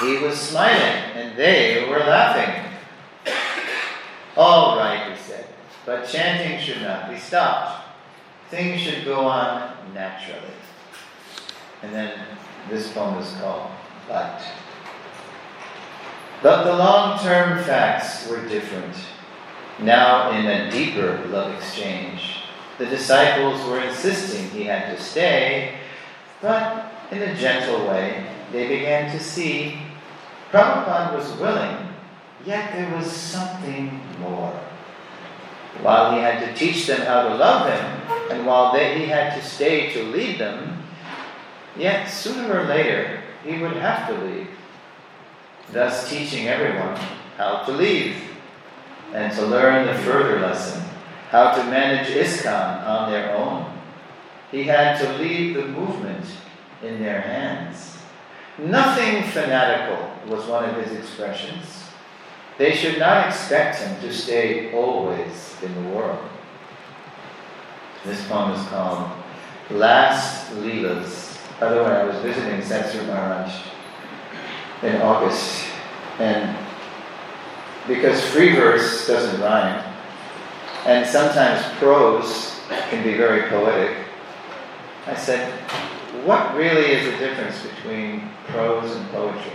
He was smiling, and they were laughing. All right, he said, but chanting should not be stopped. Things should go on naturally. And then this poem is called But. But the long term facts were different. Now, in a deeper love exchange, The disciples were insisting he had to stay, but in a gentle way, they began to see Prabhupada was willing, yet there was something more. While he had to teach them how to love him, and while they, he had to stay to lead them, yet sooner or later he would have to leave, thus teaching everyone how to leave and to learn the further lesson how to manage ISKCON on their own. He had to leave the movement in their hands. Nothing fanatical was one of his expressions. They should not expect him to stay always in the world. This poem is called Last Leelas. By the way, I was visiting Satsur Maharaj in August, and because free verse doesn't rhyme, and sometimes prose can be very poetic, I said, what really is the difference between prose and poetry?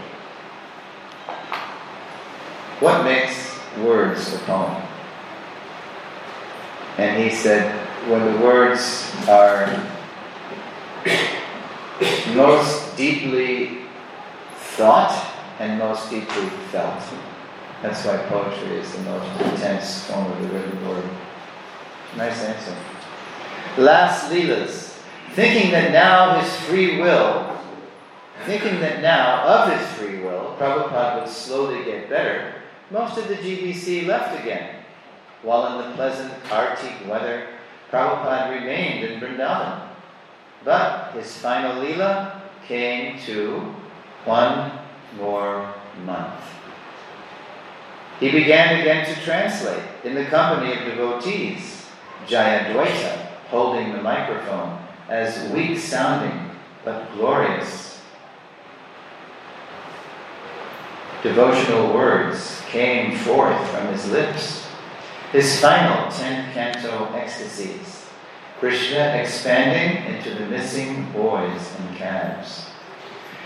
What makes words a poem? And he said, when the words are most deeply thought and most deeply felt. That's why poetry is the most intense form of the written word. Nice answer. Last Leelas. Thinking that now his free will, thinking that now of his free will, Prabhupada would slowly get better, most of the GBC left again. While in the pleasant Kartik weather, Prabhupada remained in Vrindavan. But his final Leela came to one more month. He began again to translate in the company of devotees, Jayadvaita holding the microphone as weak sounding but glorious. Devotional words came forth from his lips. His final ten canto ecstasies, Krishna expanding into the missing boys and calves.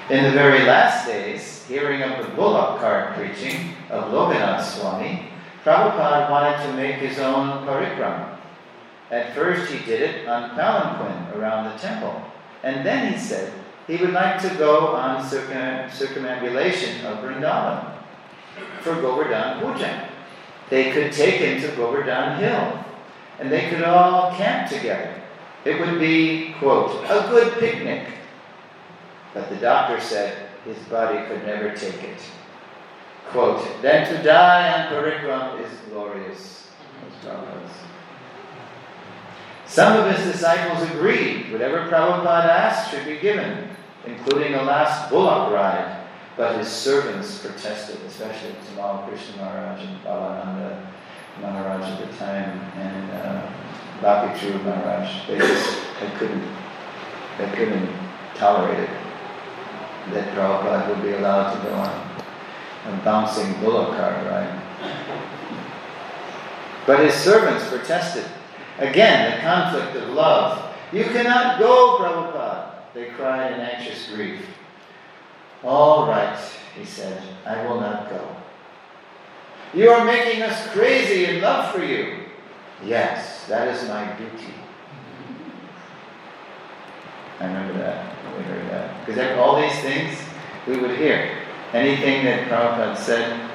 In the very last days, hearing of the bullock cart preaching of Lokanath Swami, Prabhupada wanted to make his own parikrama. At first, he did it on palanquin around the temple, and then he said he would like to go on circum- circumambulation of Vrindavan for Govardhan Puja. They could take him to Govardhan Hill, and they could all camp together. It would be, quote, a good picnic. But the doctor said, his body could never take it. Quote, then to die on Parikram is glorious. Some of his disciples agreed whatever Prabhupada asked should be given, including a last bullock ride. But his servants protested, especially Tamal Krishna Maharaj and Bhavananda Maharaj at the time, and uh, Bhakti Maharaj. They just they couldn't they couldn't tolerate it that Prabhupada would be allowed to go on a bouncing bullock cart ride. But his servants protested. Again, the conflict of love. You cannot go, Prabhupada, they cried in anxious grief. All right, he said, I will not go. You are making us crazy in love for you. Yes, that is my duty. I remember that. We heard that. Because all these things we would hear. Anything that Prabhupada said,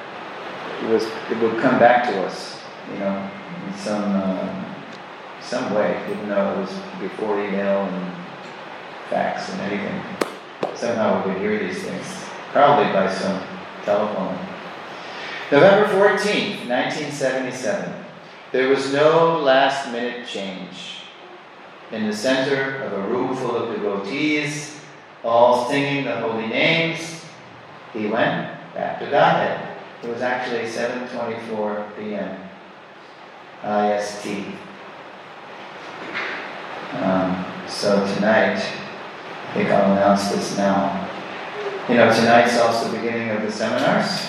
it, was, it would come back to us, you know, in some, uh, some way, even though it was before email and fax and anything. Somehow we would hear these things, probably by some telephone. November 14th, 1977. There was no last minute change in the center of a room full of devotees, all singing the holy names, he went back to Godhead. It was actually 7.24 p.m. IST. Um, so tonight, I think I'll announce this now. You know, tonight's also the beginning of the seminars.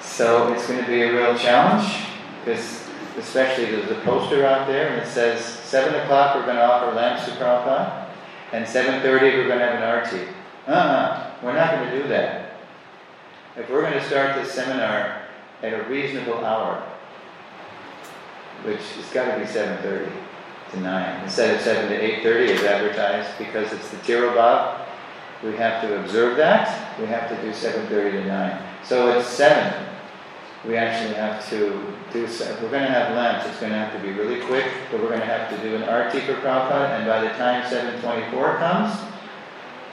So it's going to be a real challenge because especially there's a poster out there and it says 7 o'clock we're going to offer lamps to Prabhupada and 7.30 we're going to have an arti. Uh-uh, we're not going to do that. If we're going to start this seminar at a reasonable hour, which it's got to be 7.30, to 9. Instead of 7 to 8.30 as advertised, because it's the Tirobhav, we have to observe that. We have to do 7.30 to 9. So at 7, we actually have to do, if we're going to have lunch, it's going to have to be really quick, but we're going to have to do an arti for Prabhupada, and by the time 7.24 comes,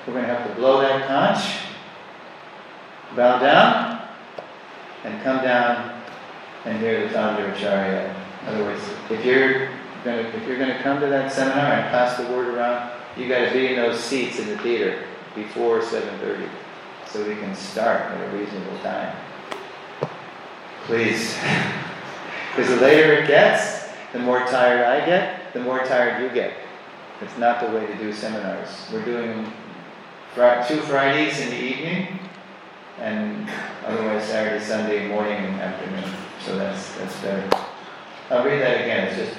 we're going to have to blow that conch, bow down, and come down and hear the Acharya. In other words, if you're if you're going to come to that seminar and pass the word around, you got to be in those seats in the theater before 7:30, so we can start at a reasonable time. Please. Because the later it gets, the more tired I get, the more tired you get. It's not the way to do seminars. We're doing two Fridays in the evening, and otherwise Saturday, Sunday morning and afternoon. So that's that's better. I'll read that again. It's just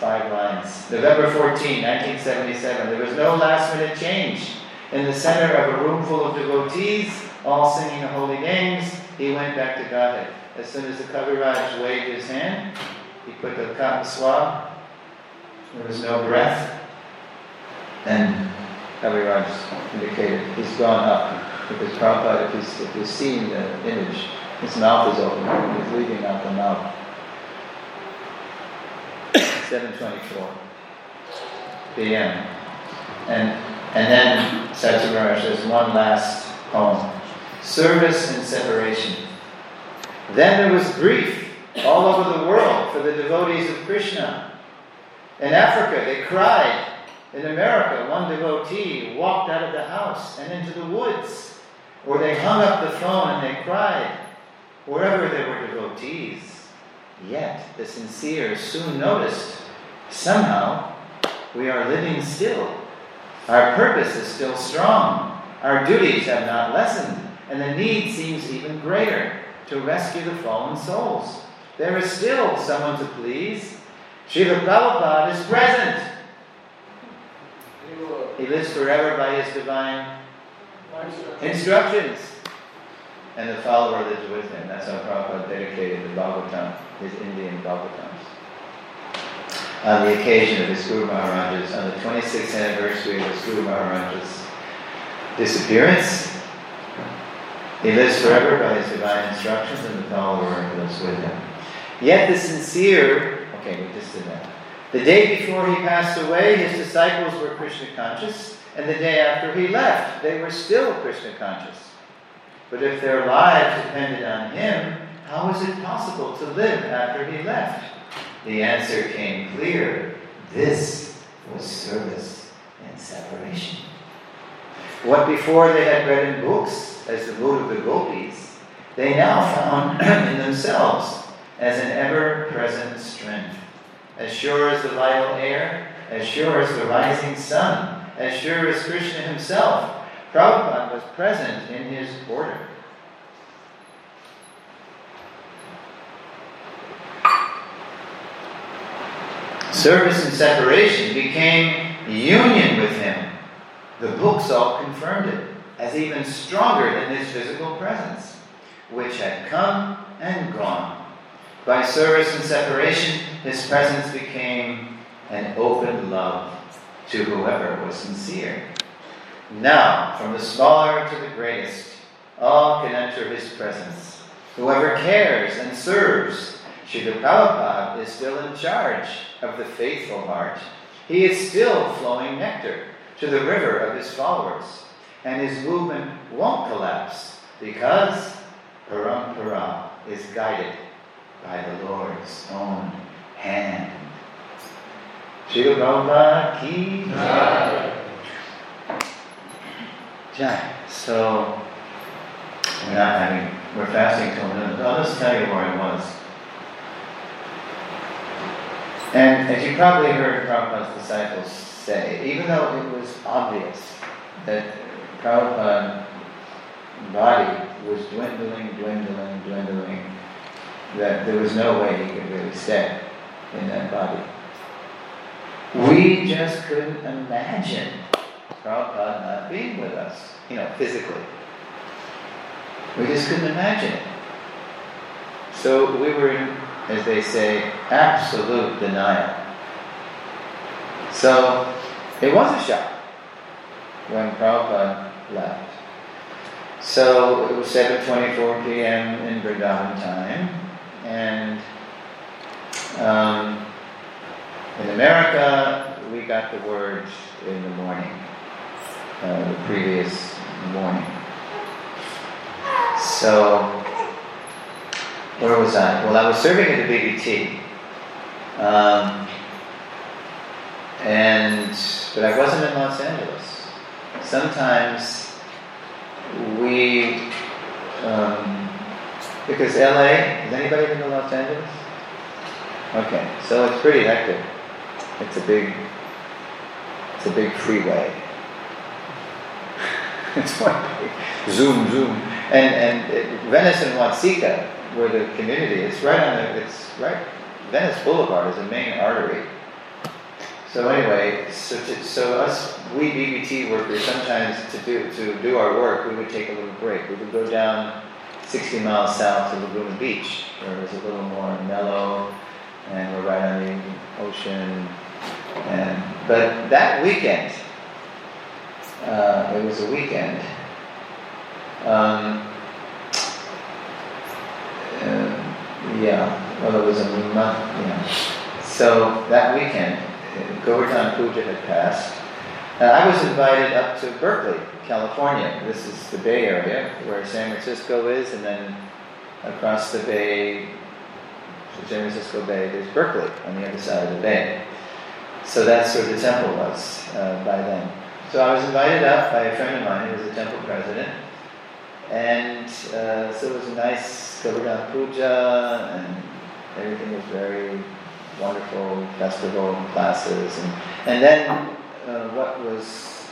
five lines. November 14, 1977. There was no last minute change. In the center of a room full of devotees, all singing the holy names, he went back to Godhead. As soon as the Kaviraj waved his hand, he put the cotton swab. There was no breath. And Kaviraj indicated he's gone up. Because Prabhupada, if he's, if he's seeing the image, his mouth is open. He's leaving out the mouth. 7.24 p.m. And, and then Satyavaraj says one last poem. Service and separation. Then there was grief all over the world for the devotees of Krishna. In Africa, they cried. In America, one devotee walked out of the house and into the woods, or they hung up the phone and they cried. Wherever there were devotees, yet the sincere soon noticed somehow we are living still. Our purpose is still strong. Our duties have not lessened, and the need seems even greater to rescue the fallen souls. There is still someone to please. Srila Prabhupada is present. He lives forever by his divine instructions. And the follower lives with him. That's how Prabhupada dedicated the Bhagavatam, his Indian Bhagavatams. On the occasion of his Guru Maharaj's, on the 26th anniversary of his Guru Maharaj's disappearance, he lives forever by his divine instructions, and the follower lives with him. Yet the sincere, okay, we just did that. The day before he passed away, his disciples were Krishna conscious, and the day after he left, they were still Krishna conscious. But if their lives depended on him, how was it possible to live after he left? The answer came clear this was service and separation. What before they had read in books, as the mood of the gopis, they now found in themselves as an ever present strength. As sure as the vital air, as sure as the rising sun, as sure as Krishna himself, Prabhupada was present in his order. Service and separation became union with him. The books all confirmed it as even stronger than his physical presence, which had come and gone. By service and separation, his presence became an open love to whoever was sincere. Now, from the smaller to the greatest, all can enter his presence. Whoever cares and serves, Srila Prabhupada is still in charge of the faithful heart. He is still flowing nectar to the river of his followers and his movement won't collapse because Parampara is guided by the Lord's own hand. Srila Prabhupada ki Jai. So, we're not having, we're fasting till noon. I'll just tell you where I was. And as you probably heard Prabhupada's disciples say, even though it was obvious that Prabhupada body was dwindling, dwindling, dwindling, that there was no way he could really stay in that body. We just couldn't imagine Prabhupada not being with us, you know, physically. We just couldn't imagine it. So we were in, as they say, absolute denial. So it was a shock when Prabhupada left. So it was 7.24 p.m. in Vrindavan time, and um, in America, we got the word in the morning, uh, the previous morning. So, where was I? Well, I was serving at the BBT. Um, and, but I wasn't in Los Angeles. Sometimes we, um, because LA, has anybody been to Los Angeles? Okay, so it's pretty hectic. It's a big, it's a big freeway. it's one zoom, zoom. And, and it, Venice and Watseka, where the community is, right on the, it's right, Venice Boulevard is a main artery. So anyway, so, to, so us, we BBT workers, sometimes to do, to do our work, we would take a little break. We would go down 60 miles south to Laguna Beach, where it was a little more mellow, and we're right on the ocean. And, but that weekend, uh, it was a weekend, um, uh, yeah, well, it was a month, yeah. So that weekend, Govardhan Puja had passed. And I was invited up to Berkeley, California. This is the Bay Area where San Francisco is, and then across the bay, the San Francisco Bay, there's Berkeley on the other side of the bay. So that's where the temple was uh, by then. So I was invited up by a friend of mine who was a temple president, and uh, so it was a nice Govardhan Puja, and everything was very wonderful festival and classes, and and then uh, what was,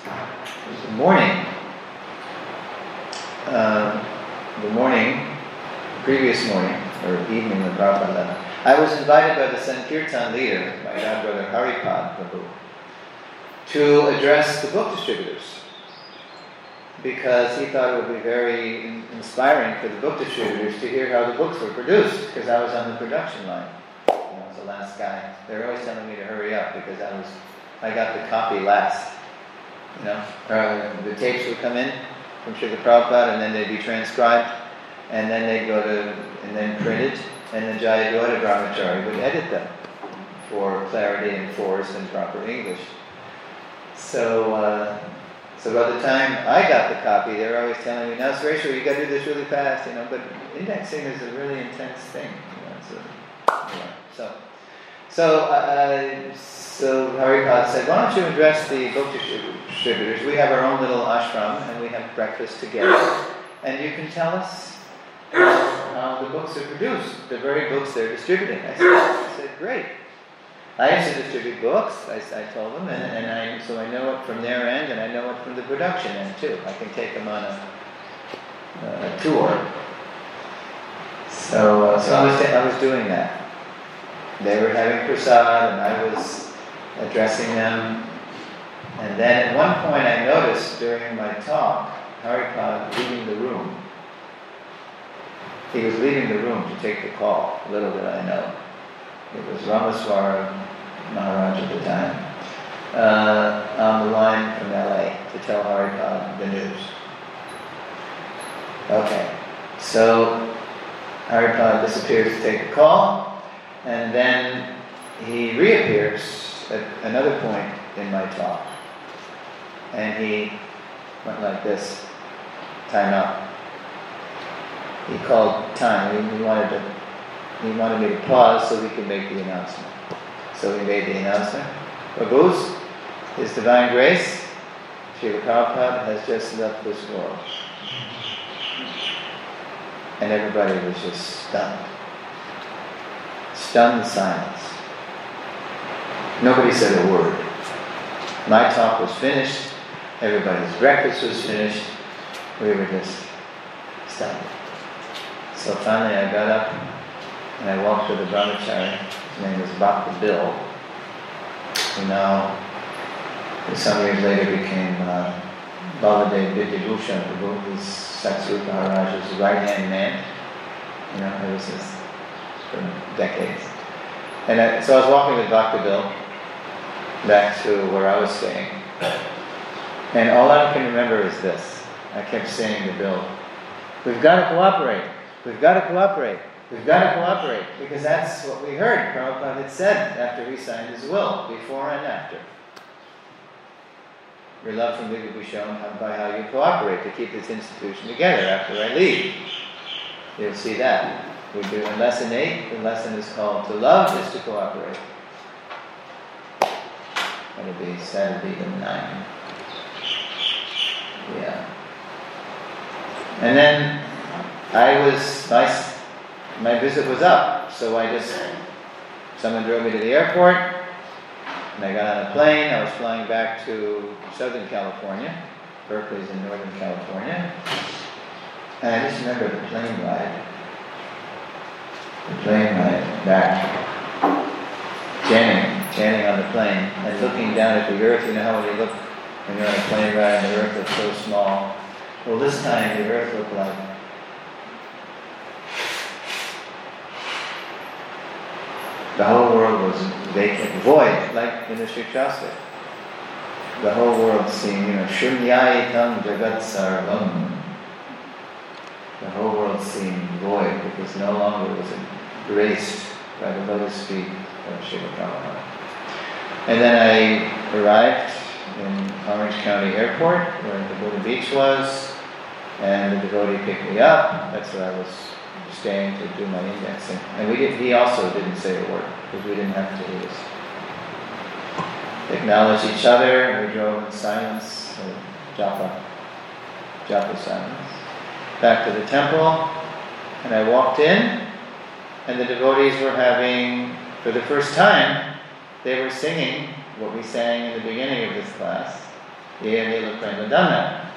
was the morning, uh, the morning, previous morning or evening when Prabhupada. I was invited by the Sankirtan leader, my godbrother Haripad Prabhu, to address the book distributors because he thought it would be very inspiring for the book distributors to hear how the books were produced because I was on the production line I was the last guy. They were always telling me to hurry up because I was, I got the copy last. You know, uh, the tapes would come in from Srila Prabhupada and then they'd be transcribed and then they'd go to, and then printed and then Jayadvaita Brahmachari would edit them for clarity and force and proper English. So, uh, so by the time I got the copy, they were always telling me, "Now, Suresha, you got to do this really fast," you know. But indexing is a really intense thing, you know. So, so so, uh, so Haripad said, why don't you address the book distributors? We have our own little ashram and we have breakfast together. And you can tell us how the books are produced, the very books they're distributing. I said, I said great. I used to distribute books, I, I told them, and, and I, so I know it from their end and I know it from the production end too. I can take them on a, tour. So, uh, so I was, I was doing that. They were having prasad and I was addressing them. And then at one point I noticed during my talk, Haripad leaving the room. He was leaving the room to take the call, little did I know. It was Rameshvara Maharaj at the time, uh, on the line from LA to tell Haripad the news. Okay, so Haripad disappears to take the call. And then he reappears at another point in my talk. And he went like this time out. He called time. He wanted to he wanted me to pause so we could make the announcement. So we made the announcement. Prabhu's, His Divine Grace, Srila Prabhupada has just left this world. And everybody was just stunned stunned silence. Nobody said a word. My talk was finished. Everybody's breakfast was finished. We were just stunned. So finally I got up and I walked to the brahmachari. His name was Bhakta Bill, who now, some years later, became uh, Baladev Vidyabhushan Prabhu, who's Satsvarupa Maharaj's right hand man. You know, it was his for decades. And I, so I was walking with Dr. Bill, back to where I was staying. And all I can remember is this. I kept saying to Bill, we've got to cooperate. We've got to cooperate. We've got to cooperate. Because that's what we heard Prabhupada had said after he signed his will, before and after. Your love for me will be shown by how you cooperate to keep this institution together after I leave. You'll see that. We do in lesson 8, the lesson is called To Love is to Cooperate. That'll be Saturday the 9. Yeah. And then I was, my, my visit was up, so I just, someone drove me to the airport, and I got on a plane. I was flying back to Southern California. Berkeley's in Northern California. And I just remember the plane ride. The plane ride back. Chanting, chanting on the plane, and looking down at the earth. You know how when you look when you're on a plane ride and the earth looks so small. Well, this time the earth looked like the whole world was vacant, void, like in the Shikshashtaka. The whole world seemed, you know, Shunyayitam Jagat Sarvam. The whole world seemed void because no longer was it graced by the lotus feet of Srila Prabhupada. And then I arrived in Orange County Airport, where the Laguna Beach was, and the devotee picked me up. That's where I was staying to do my indexing. And we did, he also didn't say a word, because we didn't have to. Acknowledged each other, and we drove in silence, uh, japa, japa silence, back to the temple, and I walked in, and the devotees were having, for the first time, they were singing what we sang in the beginning of this class, Ye Nila Premadana,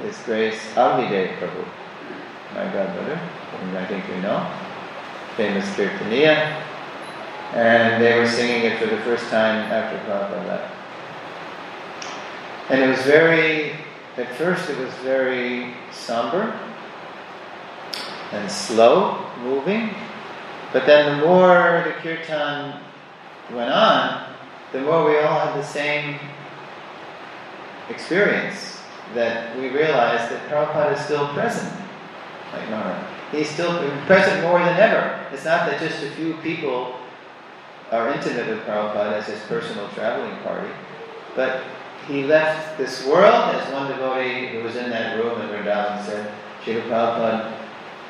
His Grace Avlidev Prabhu, my godbrother, whom I think you know, famous Kirtaniya, and they were singing it for the first time after Prabhupada left. And it was very, at first it was very somber and slow moving, but then the more the kirtan went on, the more we all had the same experience that we realized that Prabhupada is still present. Like Mara. He's still present more than ever. It's not that just a few people are intimate with Prabhupada as his personal traveling party, but he left this world, as one devotee who was in that room in Vrindavan said, Srila Prabhupada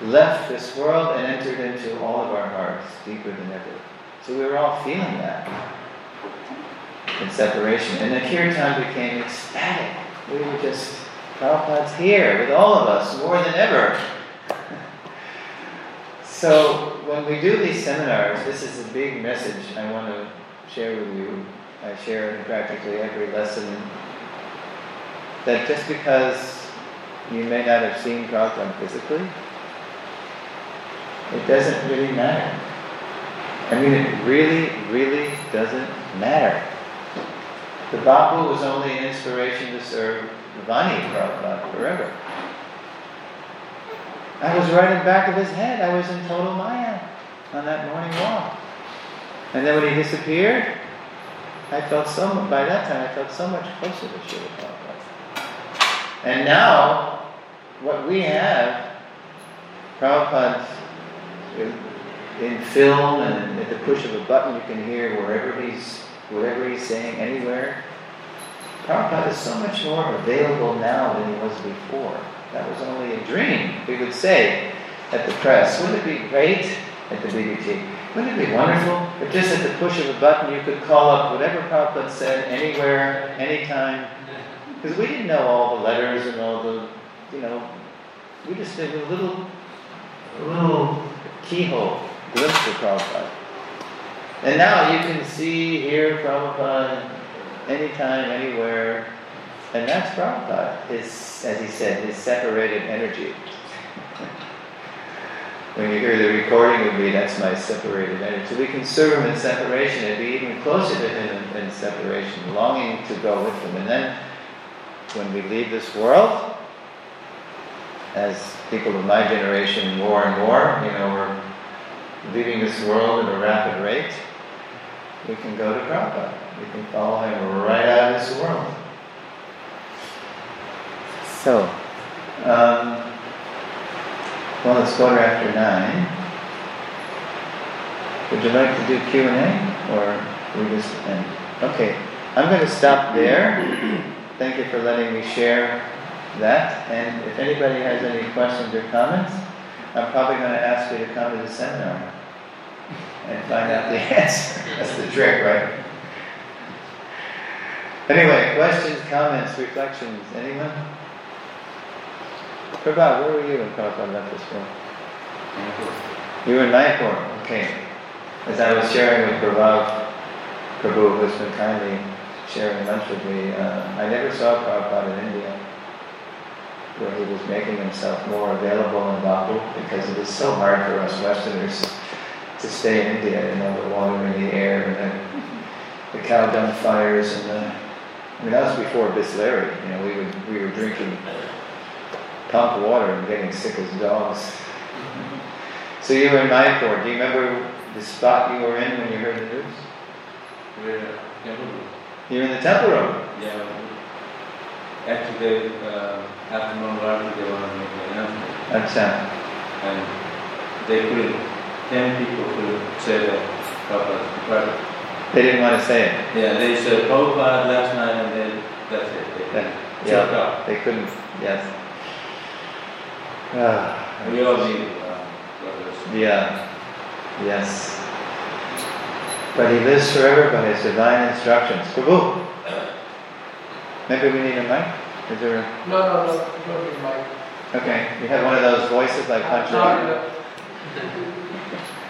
left this world and entered into all of our hearts deeper than ever. So we were all feeling that in separation. And the kirtan became ecstatic. We were just, Prabhupada's here with all of us more than ever. So when we do these seminars, this is a big message I want to share with you. I share in practically every lesson. That just because you may not have seen Prabhupada physically, it doesn't really matter. I mean, it really, really doesn't matter. The Vapu was only an inspiration to serve the Vani Prabhupada forever. I was right in back of his head. I was in total Maya on that morning walk. And then when he disappeared, I felt so much, by that time I felt so much closer to Srila Prabhupada. And now, what we have, Prabhupada in film and at the push of a button you can hear wherever he's whatever he's saying anywhere. Prabhupada is so much more available now than he was before. That was only a dream, we would say at the press. Wouldn't it be great at the BBT? Wouldn't it be wonderful if just at the push of a button you could call up whatever Prabhupada said anywhere, anytime? Because we didn't know all the letters and all the, you know, we just did a little, a little keyhole glimpse of Prabhupada. And now you can see, hear Prabhupada anytime, anywhere. And that's Prabhupada, his, as he said, his separated energy. when you hear the recording of me, that's my separated energy. So we can serve him in separation and be even closer to him in, separation, longing to go with him. And then when we leave this world, as people of my generation more and more, you know, we're leaving this world at a rapid rate. we can go to Prabhupada. We can follow him right out of this world. So, um, well, it's quarter after nine. Would you like to do Q and A, or we just end? Okay, I'm going to stop there. Thank you for letting me share that. And if anybody has any questions or comments, I'm probably going to ask you to come to the seminar and find out the answer. That's the trick, right? Anyway, questions, comments, reflections. Anyone? Prabhat, where were you when Prabhupada left this world? You were in Mayapur, okay. As I was sharing with Prabhupada, Prabhu, who's been kindly sharing lunch with me, uh, I never saw Prabhupada in India, where he was making himself more available in Vapu, because it is so hard for us Westerners to stay in India, you know, the water and the air and the, the cow dung fires and the, I mean, that was before Bisleri, you know, we, would, we were drinking pump water and getting sick as dogs. So you were in Mayapur. Do you remember the spot you were in when you heard the news? You were in the temple room. Yeah. Actually, uh, after Mangalore, they want to make an announcement. That's And they couldn't, 10 people couldn't say that Prabhupada departed. They didn't want to say it. Yeah, they said Prabhupada last night and then that's it. They checked yeah, they couldn't. Yes. Ah, We all need uh, brothers. yeah. Yes. But he lives forever by his divine instructions. Prabhu. Maybe we need a mic. Is there? A, No, no, no, don't need mic. okay. You have one of those voices like Not Panchali. enough.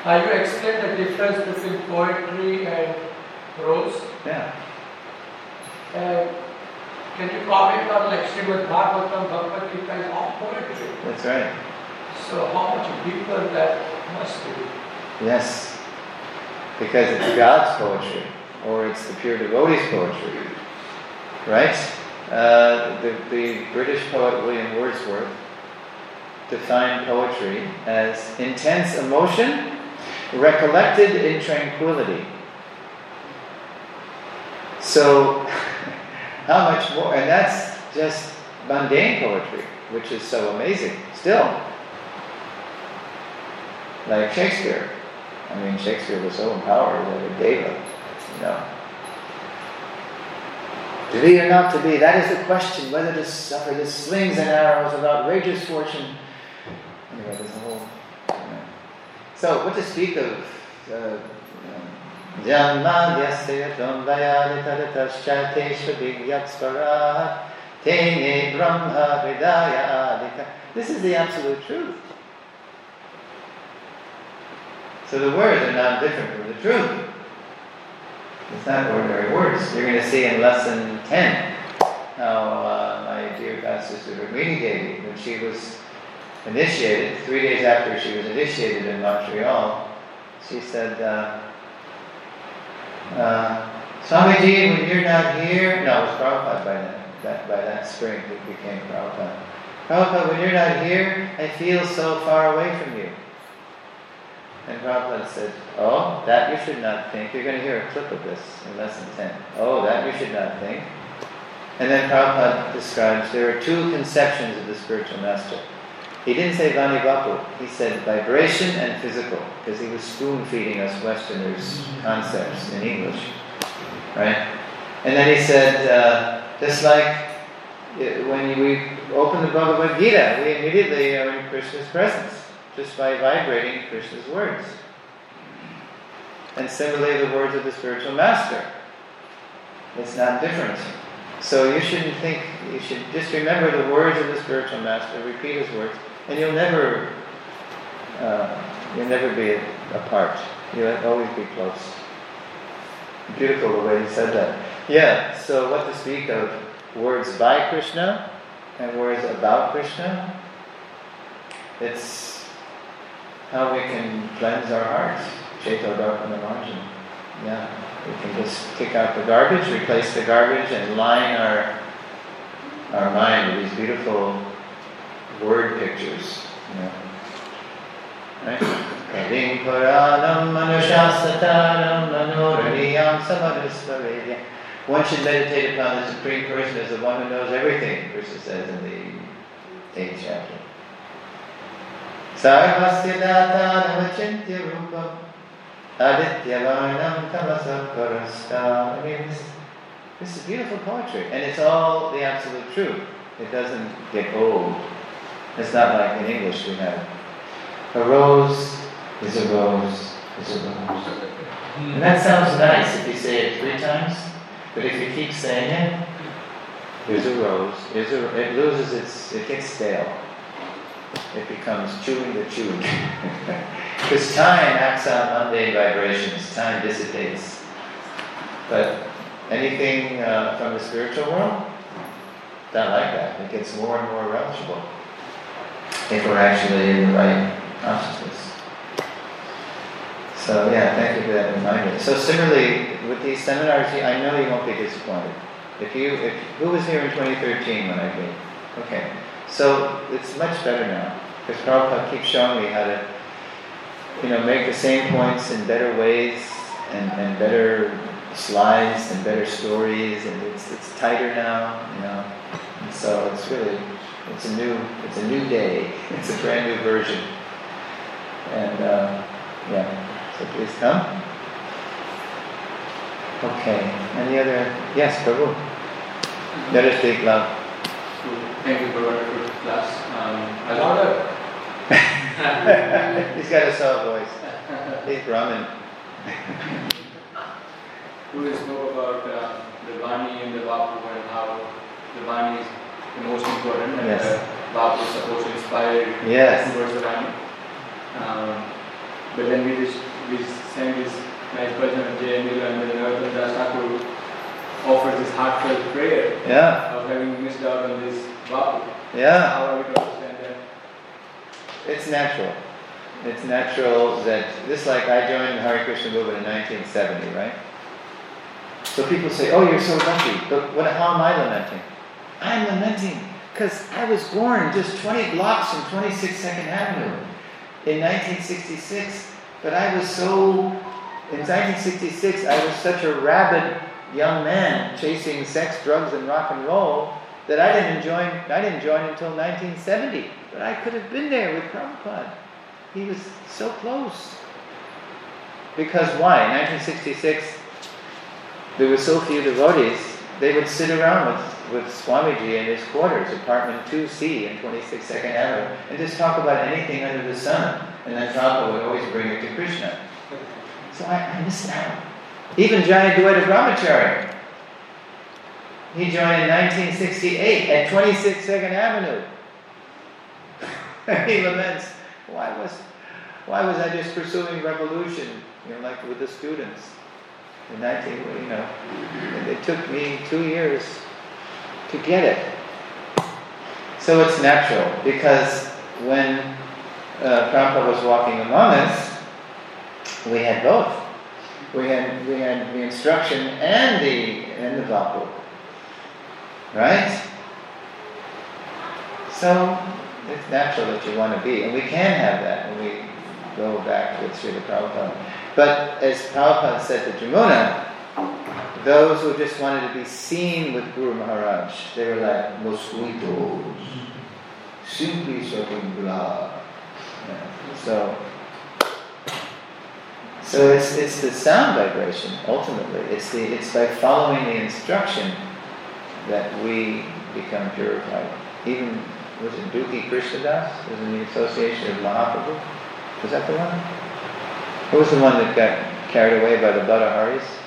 Uh, you explain the difference between poetry and prose. Yeah. Uh, can you comment on like Srimad Bhagavatam, Bhagavad Gita is all poetry. That's right. So how much deeper that must be? Yes. Because it's God's poetry, or it's the pure devotee's poetry. Right? Uh, the, the British poet William Wordsworth defined poetry as intense emotion recollected in tranquility. So, how much more? And that's just mundane poetry, which is so amazing still. Like Shakespeare. I mean, Shakespeare was so empowered that it gave up, you know. To be or not to be, that is the question, whether to suffer the slings and arrows of outrageous fortune. Anyway, there's a whole. You know. So, what to speak of? Uh, Vigyatspara Tene Brahma. This is the absolute truth. So the words are not different from the truth. It's not ordinary words. You're going to see in lesson 10 how uh, my dear god sister Devi, when she was initiated, three days after she was initiated in Montreal, she said, uh, uh, Swamiji, when you're not here, no, it was Prabhupada by then. That, by that spring, it became Prabhupada. Prabhupada, when you're not here, I feel so far away from you. And Prabhupada said, Oh, that you should not think. You're going to hear a clip of this in lesson 10. Oh, that you should not think. And then Prabhupada describes there are two conceptions of the spiritual master. He didn't say Vani Vapu, he said vibration and physical, because he was spoon feeding us Westerners concepts in English. Right? And then he said, uh, just like uh, when we open the Bhagavad Gita, we immediately are in Krishna's presence just by vibrating Krishna's words. And similarly, the words of the spiritual master. It's not different. So you shouldn't think, you should just remember the words of the spiritual master, repeat his words, and you'll never, uh, you'll never be apart. You'll always be close. Beautiful the way he said that. Yeah, so what to speak of words by Krishna and words about Krishna? It's how we can cleanse our hearts. Cheto Darpana Marjanam. Yeah. We can just kick out the garbage, replace the garbage, and line our our mind with these beautiful word pictures. You know. Right? Kadim Puranam Manushasataram Manuraniya Mam One should meditate upon the Supreme Person as the one who knows everything, Krishna says in the eighth chapter. Sarvasya Datanamachintya Rupam Adityavarnam Tamasam I mean, this, this is beautiful poetry, and it's all the absolute truth. It doesn't get old. It's not like in English we have a rose is a rose is a rose. And that sounds nice if you say it three times, but if you keep saying it, there's a rose, there's a, it loses its, it gets stale. It becomes chewing the chewed. Because time acts on mundane vibrations, time dissipates. But anything uh, from the spiritual world, not like that. It gets more and more relishable if we're actually in the right consciousness. So yeah, thank you for that reminder. So similarly, with these seminars, I know you won't be disappointed. If you, if who was here in 2013 when I came? Okay, so it's much better now because Prabhupada keeps showing me how to, you know, make the same points in better ways and, and better slides and better stories, and it's it's tighter now, you know. And so it's really it's a new it's a new day. It's a brand new version. And uh, yeah, so please come. Okay. Any other? Yes, Prabhu. Let us take love. Thank you for wonderful class. Um, I Louder. He's got a soft voice. He's Brahmin. We spoke about uh, the Vani and the Vapu and how the Vani is the most important and Yes. the Vapu is supposed to inspire Yes. towards the Vani. Um, but then we just we sang this nice version of Jay and then Narottam Das Thakur offers this heartfelt prayer Yeah. of having missed out on this Vapu. Yeah. How are we going to understand that? It's natural. It's natural that just like I joined the Hare Krishna movement in 1970, right? So people say, "Oh, you're so lucky," but what, how am I lamenting? I'm lamenting because I was born just 20 blocks from 26 Second Avenue in 1966. But I was so in 1966, I was such a rabid young man chasing sex, drugs, and rock and roll that I didn't join. I didn't join until 1970. But I could have been there with Prabhupada. He was so close. Because why? 1966, there were so few devotees. They would sit around with, with Swamiji in his quarters, apartment 2C in 26 Second Avenue, and just talk about anything under the sun. And then Prabhupada would always bring it to Krishna. So I, I missed out. Even Jayadvaita Brahmachari. He joined in 1968 at 26 Second Avenue. he laments, why was, why was I just pursuing revolution, you know, like with the students in 19, you know, and it took me two years to get it. So it's natural because when uh, Prabhupada was walking among us, we had both. We had we had the instruction and the and the Vapu. Right? So it's natural that you want to be, and we can have that when we go back with Srila Prabhupada. But as Prabhupada said to Jamuna, those who just wanted to be seen with Guru Maharaj, they were like mosquitoes, simply sucking blood. So, so it's it's the sound vibration ultimately. It's the it's by following the instruction that we become purified. Even was it Duki Krishnadas was in the association of Mahaprabhu? Was that the one? Who was the one that got carried away by the Bhattatharis?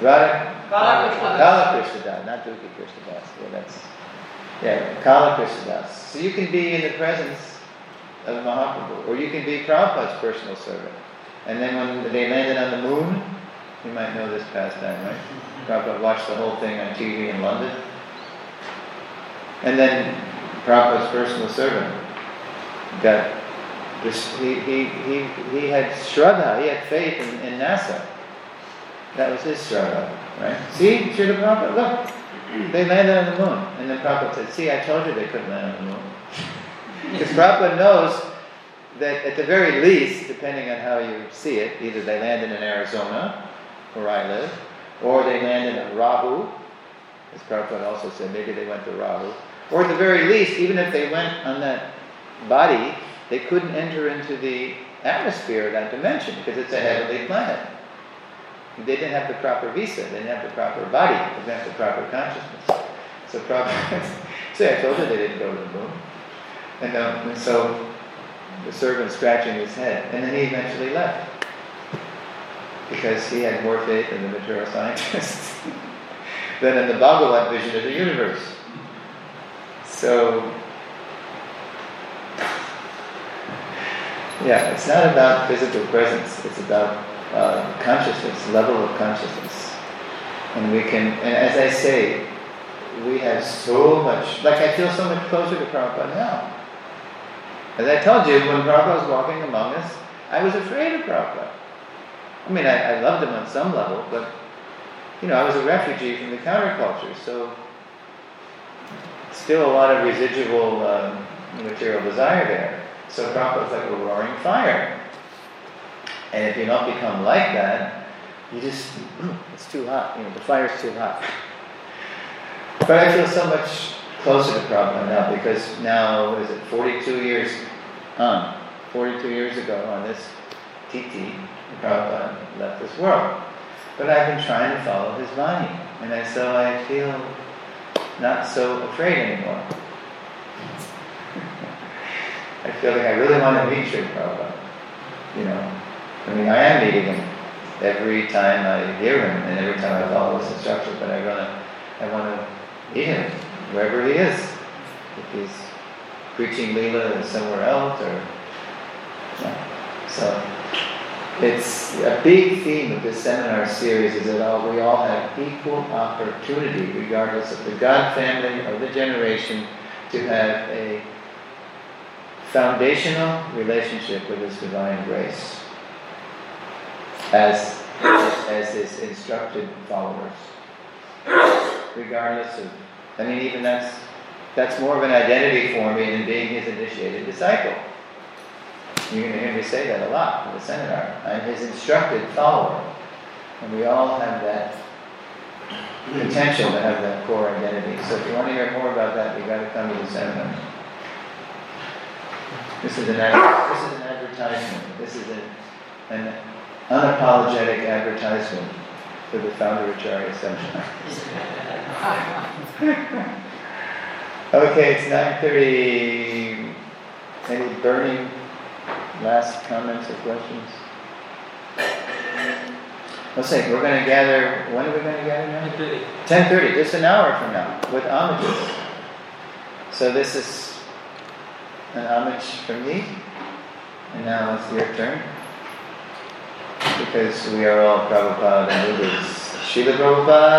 Radha Kala Krishna. Kala Krishnadas, not Duki Krishnadas. Yeah, that's yeah, Kala Krishnadas. So you can be in the presence of Mahaprabhu, or you can be Prabhupada's personal servant. And then when they landed on the moon, you might know this pastime, right? Prabhupada watched the whole thing on TV in London. And then Prabhupada's personal servant got this, he, he, he, he had Shraddha, he had faith in, in NASA. That was his Shraddha, right? See, Srila Prabhupada, look, they landed on the moon. And then Prabhupada said, see, I told you they couldn't land on the moon. Because Prabhupada knows that at the very least, depending on how you see it, either they landed in Arizona, where I live, or they landed in Rahu, as Prabhupada also said, maybe they went to Rahu, or at the very least, even if they went on that body, they couldn't enter into the atmosphere of that dimension because it's a heavenly planet. They didn't have the proper visa, they didn't have the proper body, they didn't have the proper consciousness. So Prabhupada, see, I told you they didn't go to the moon. And, um, and so the servant scratching his head, and then he eventually left because he had more faith in the material scientists than in the Bhagavat vision of the universe. So, yeah, it's not about physical presence, it's about uh, consciousness, level of consciousness. And we can, and as I say, we have so much, like I feel so much closer to Prabhupada now. As I told you, when Prabhupada was walking among us, I was afraid of Prabhupada. I mean, I, I loved him on some level, but, you know, I was a refugee from the counterculture, so still a lot of residual um, material desire there. So Prabhupada's like a roaring fire. And if you don't become like that, you just, mm, it's too hot, you know, the fire's too hot. But I feel so much closer to Prabhupada now because now, what is it, 42 years on, 42 years ago on this tithi, Prabhupada left this world. But I've been trying to follow his Vani, and I, so I feel not so afraid anymore. I feel like I really want to meet Sri Prabhupada. You know, I mean, I am meeting him every time I hear him and every time I follow his instructions, but I want to, I want to meet him wherever he is. If he's preaching Leela somewhere else or, yeah. So, it's a big theme of this seminar series is that all, we all have equal opportunity, regardless of the God family or the generation, to have a foundational relationship with His divine grace as, as His instructed followers. Regardless of, I mean, even that's, that's more of an identity for me than being His initiated disciple. You're going to hear me say that a lot in the seminar. I'm His instructed follower. And we all have that potential to have that core identity. So if you want to hear more about that, you've got to come to the seminar. This is an, ad- this is an advertisement. This is an, an unapologetic advertisement for the Founder of Acharya seminar. okay, it's 9.30. Any burning last comments or questions? Let's see, we're going to gather, when are we going to gather now? 10.30, 10.30, just an hour from now, with homages. So this is an homage from me, and now it's your turn. Because we are all Prabhupada and Srila Prabhupada.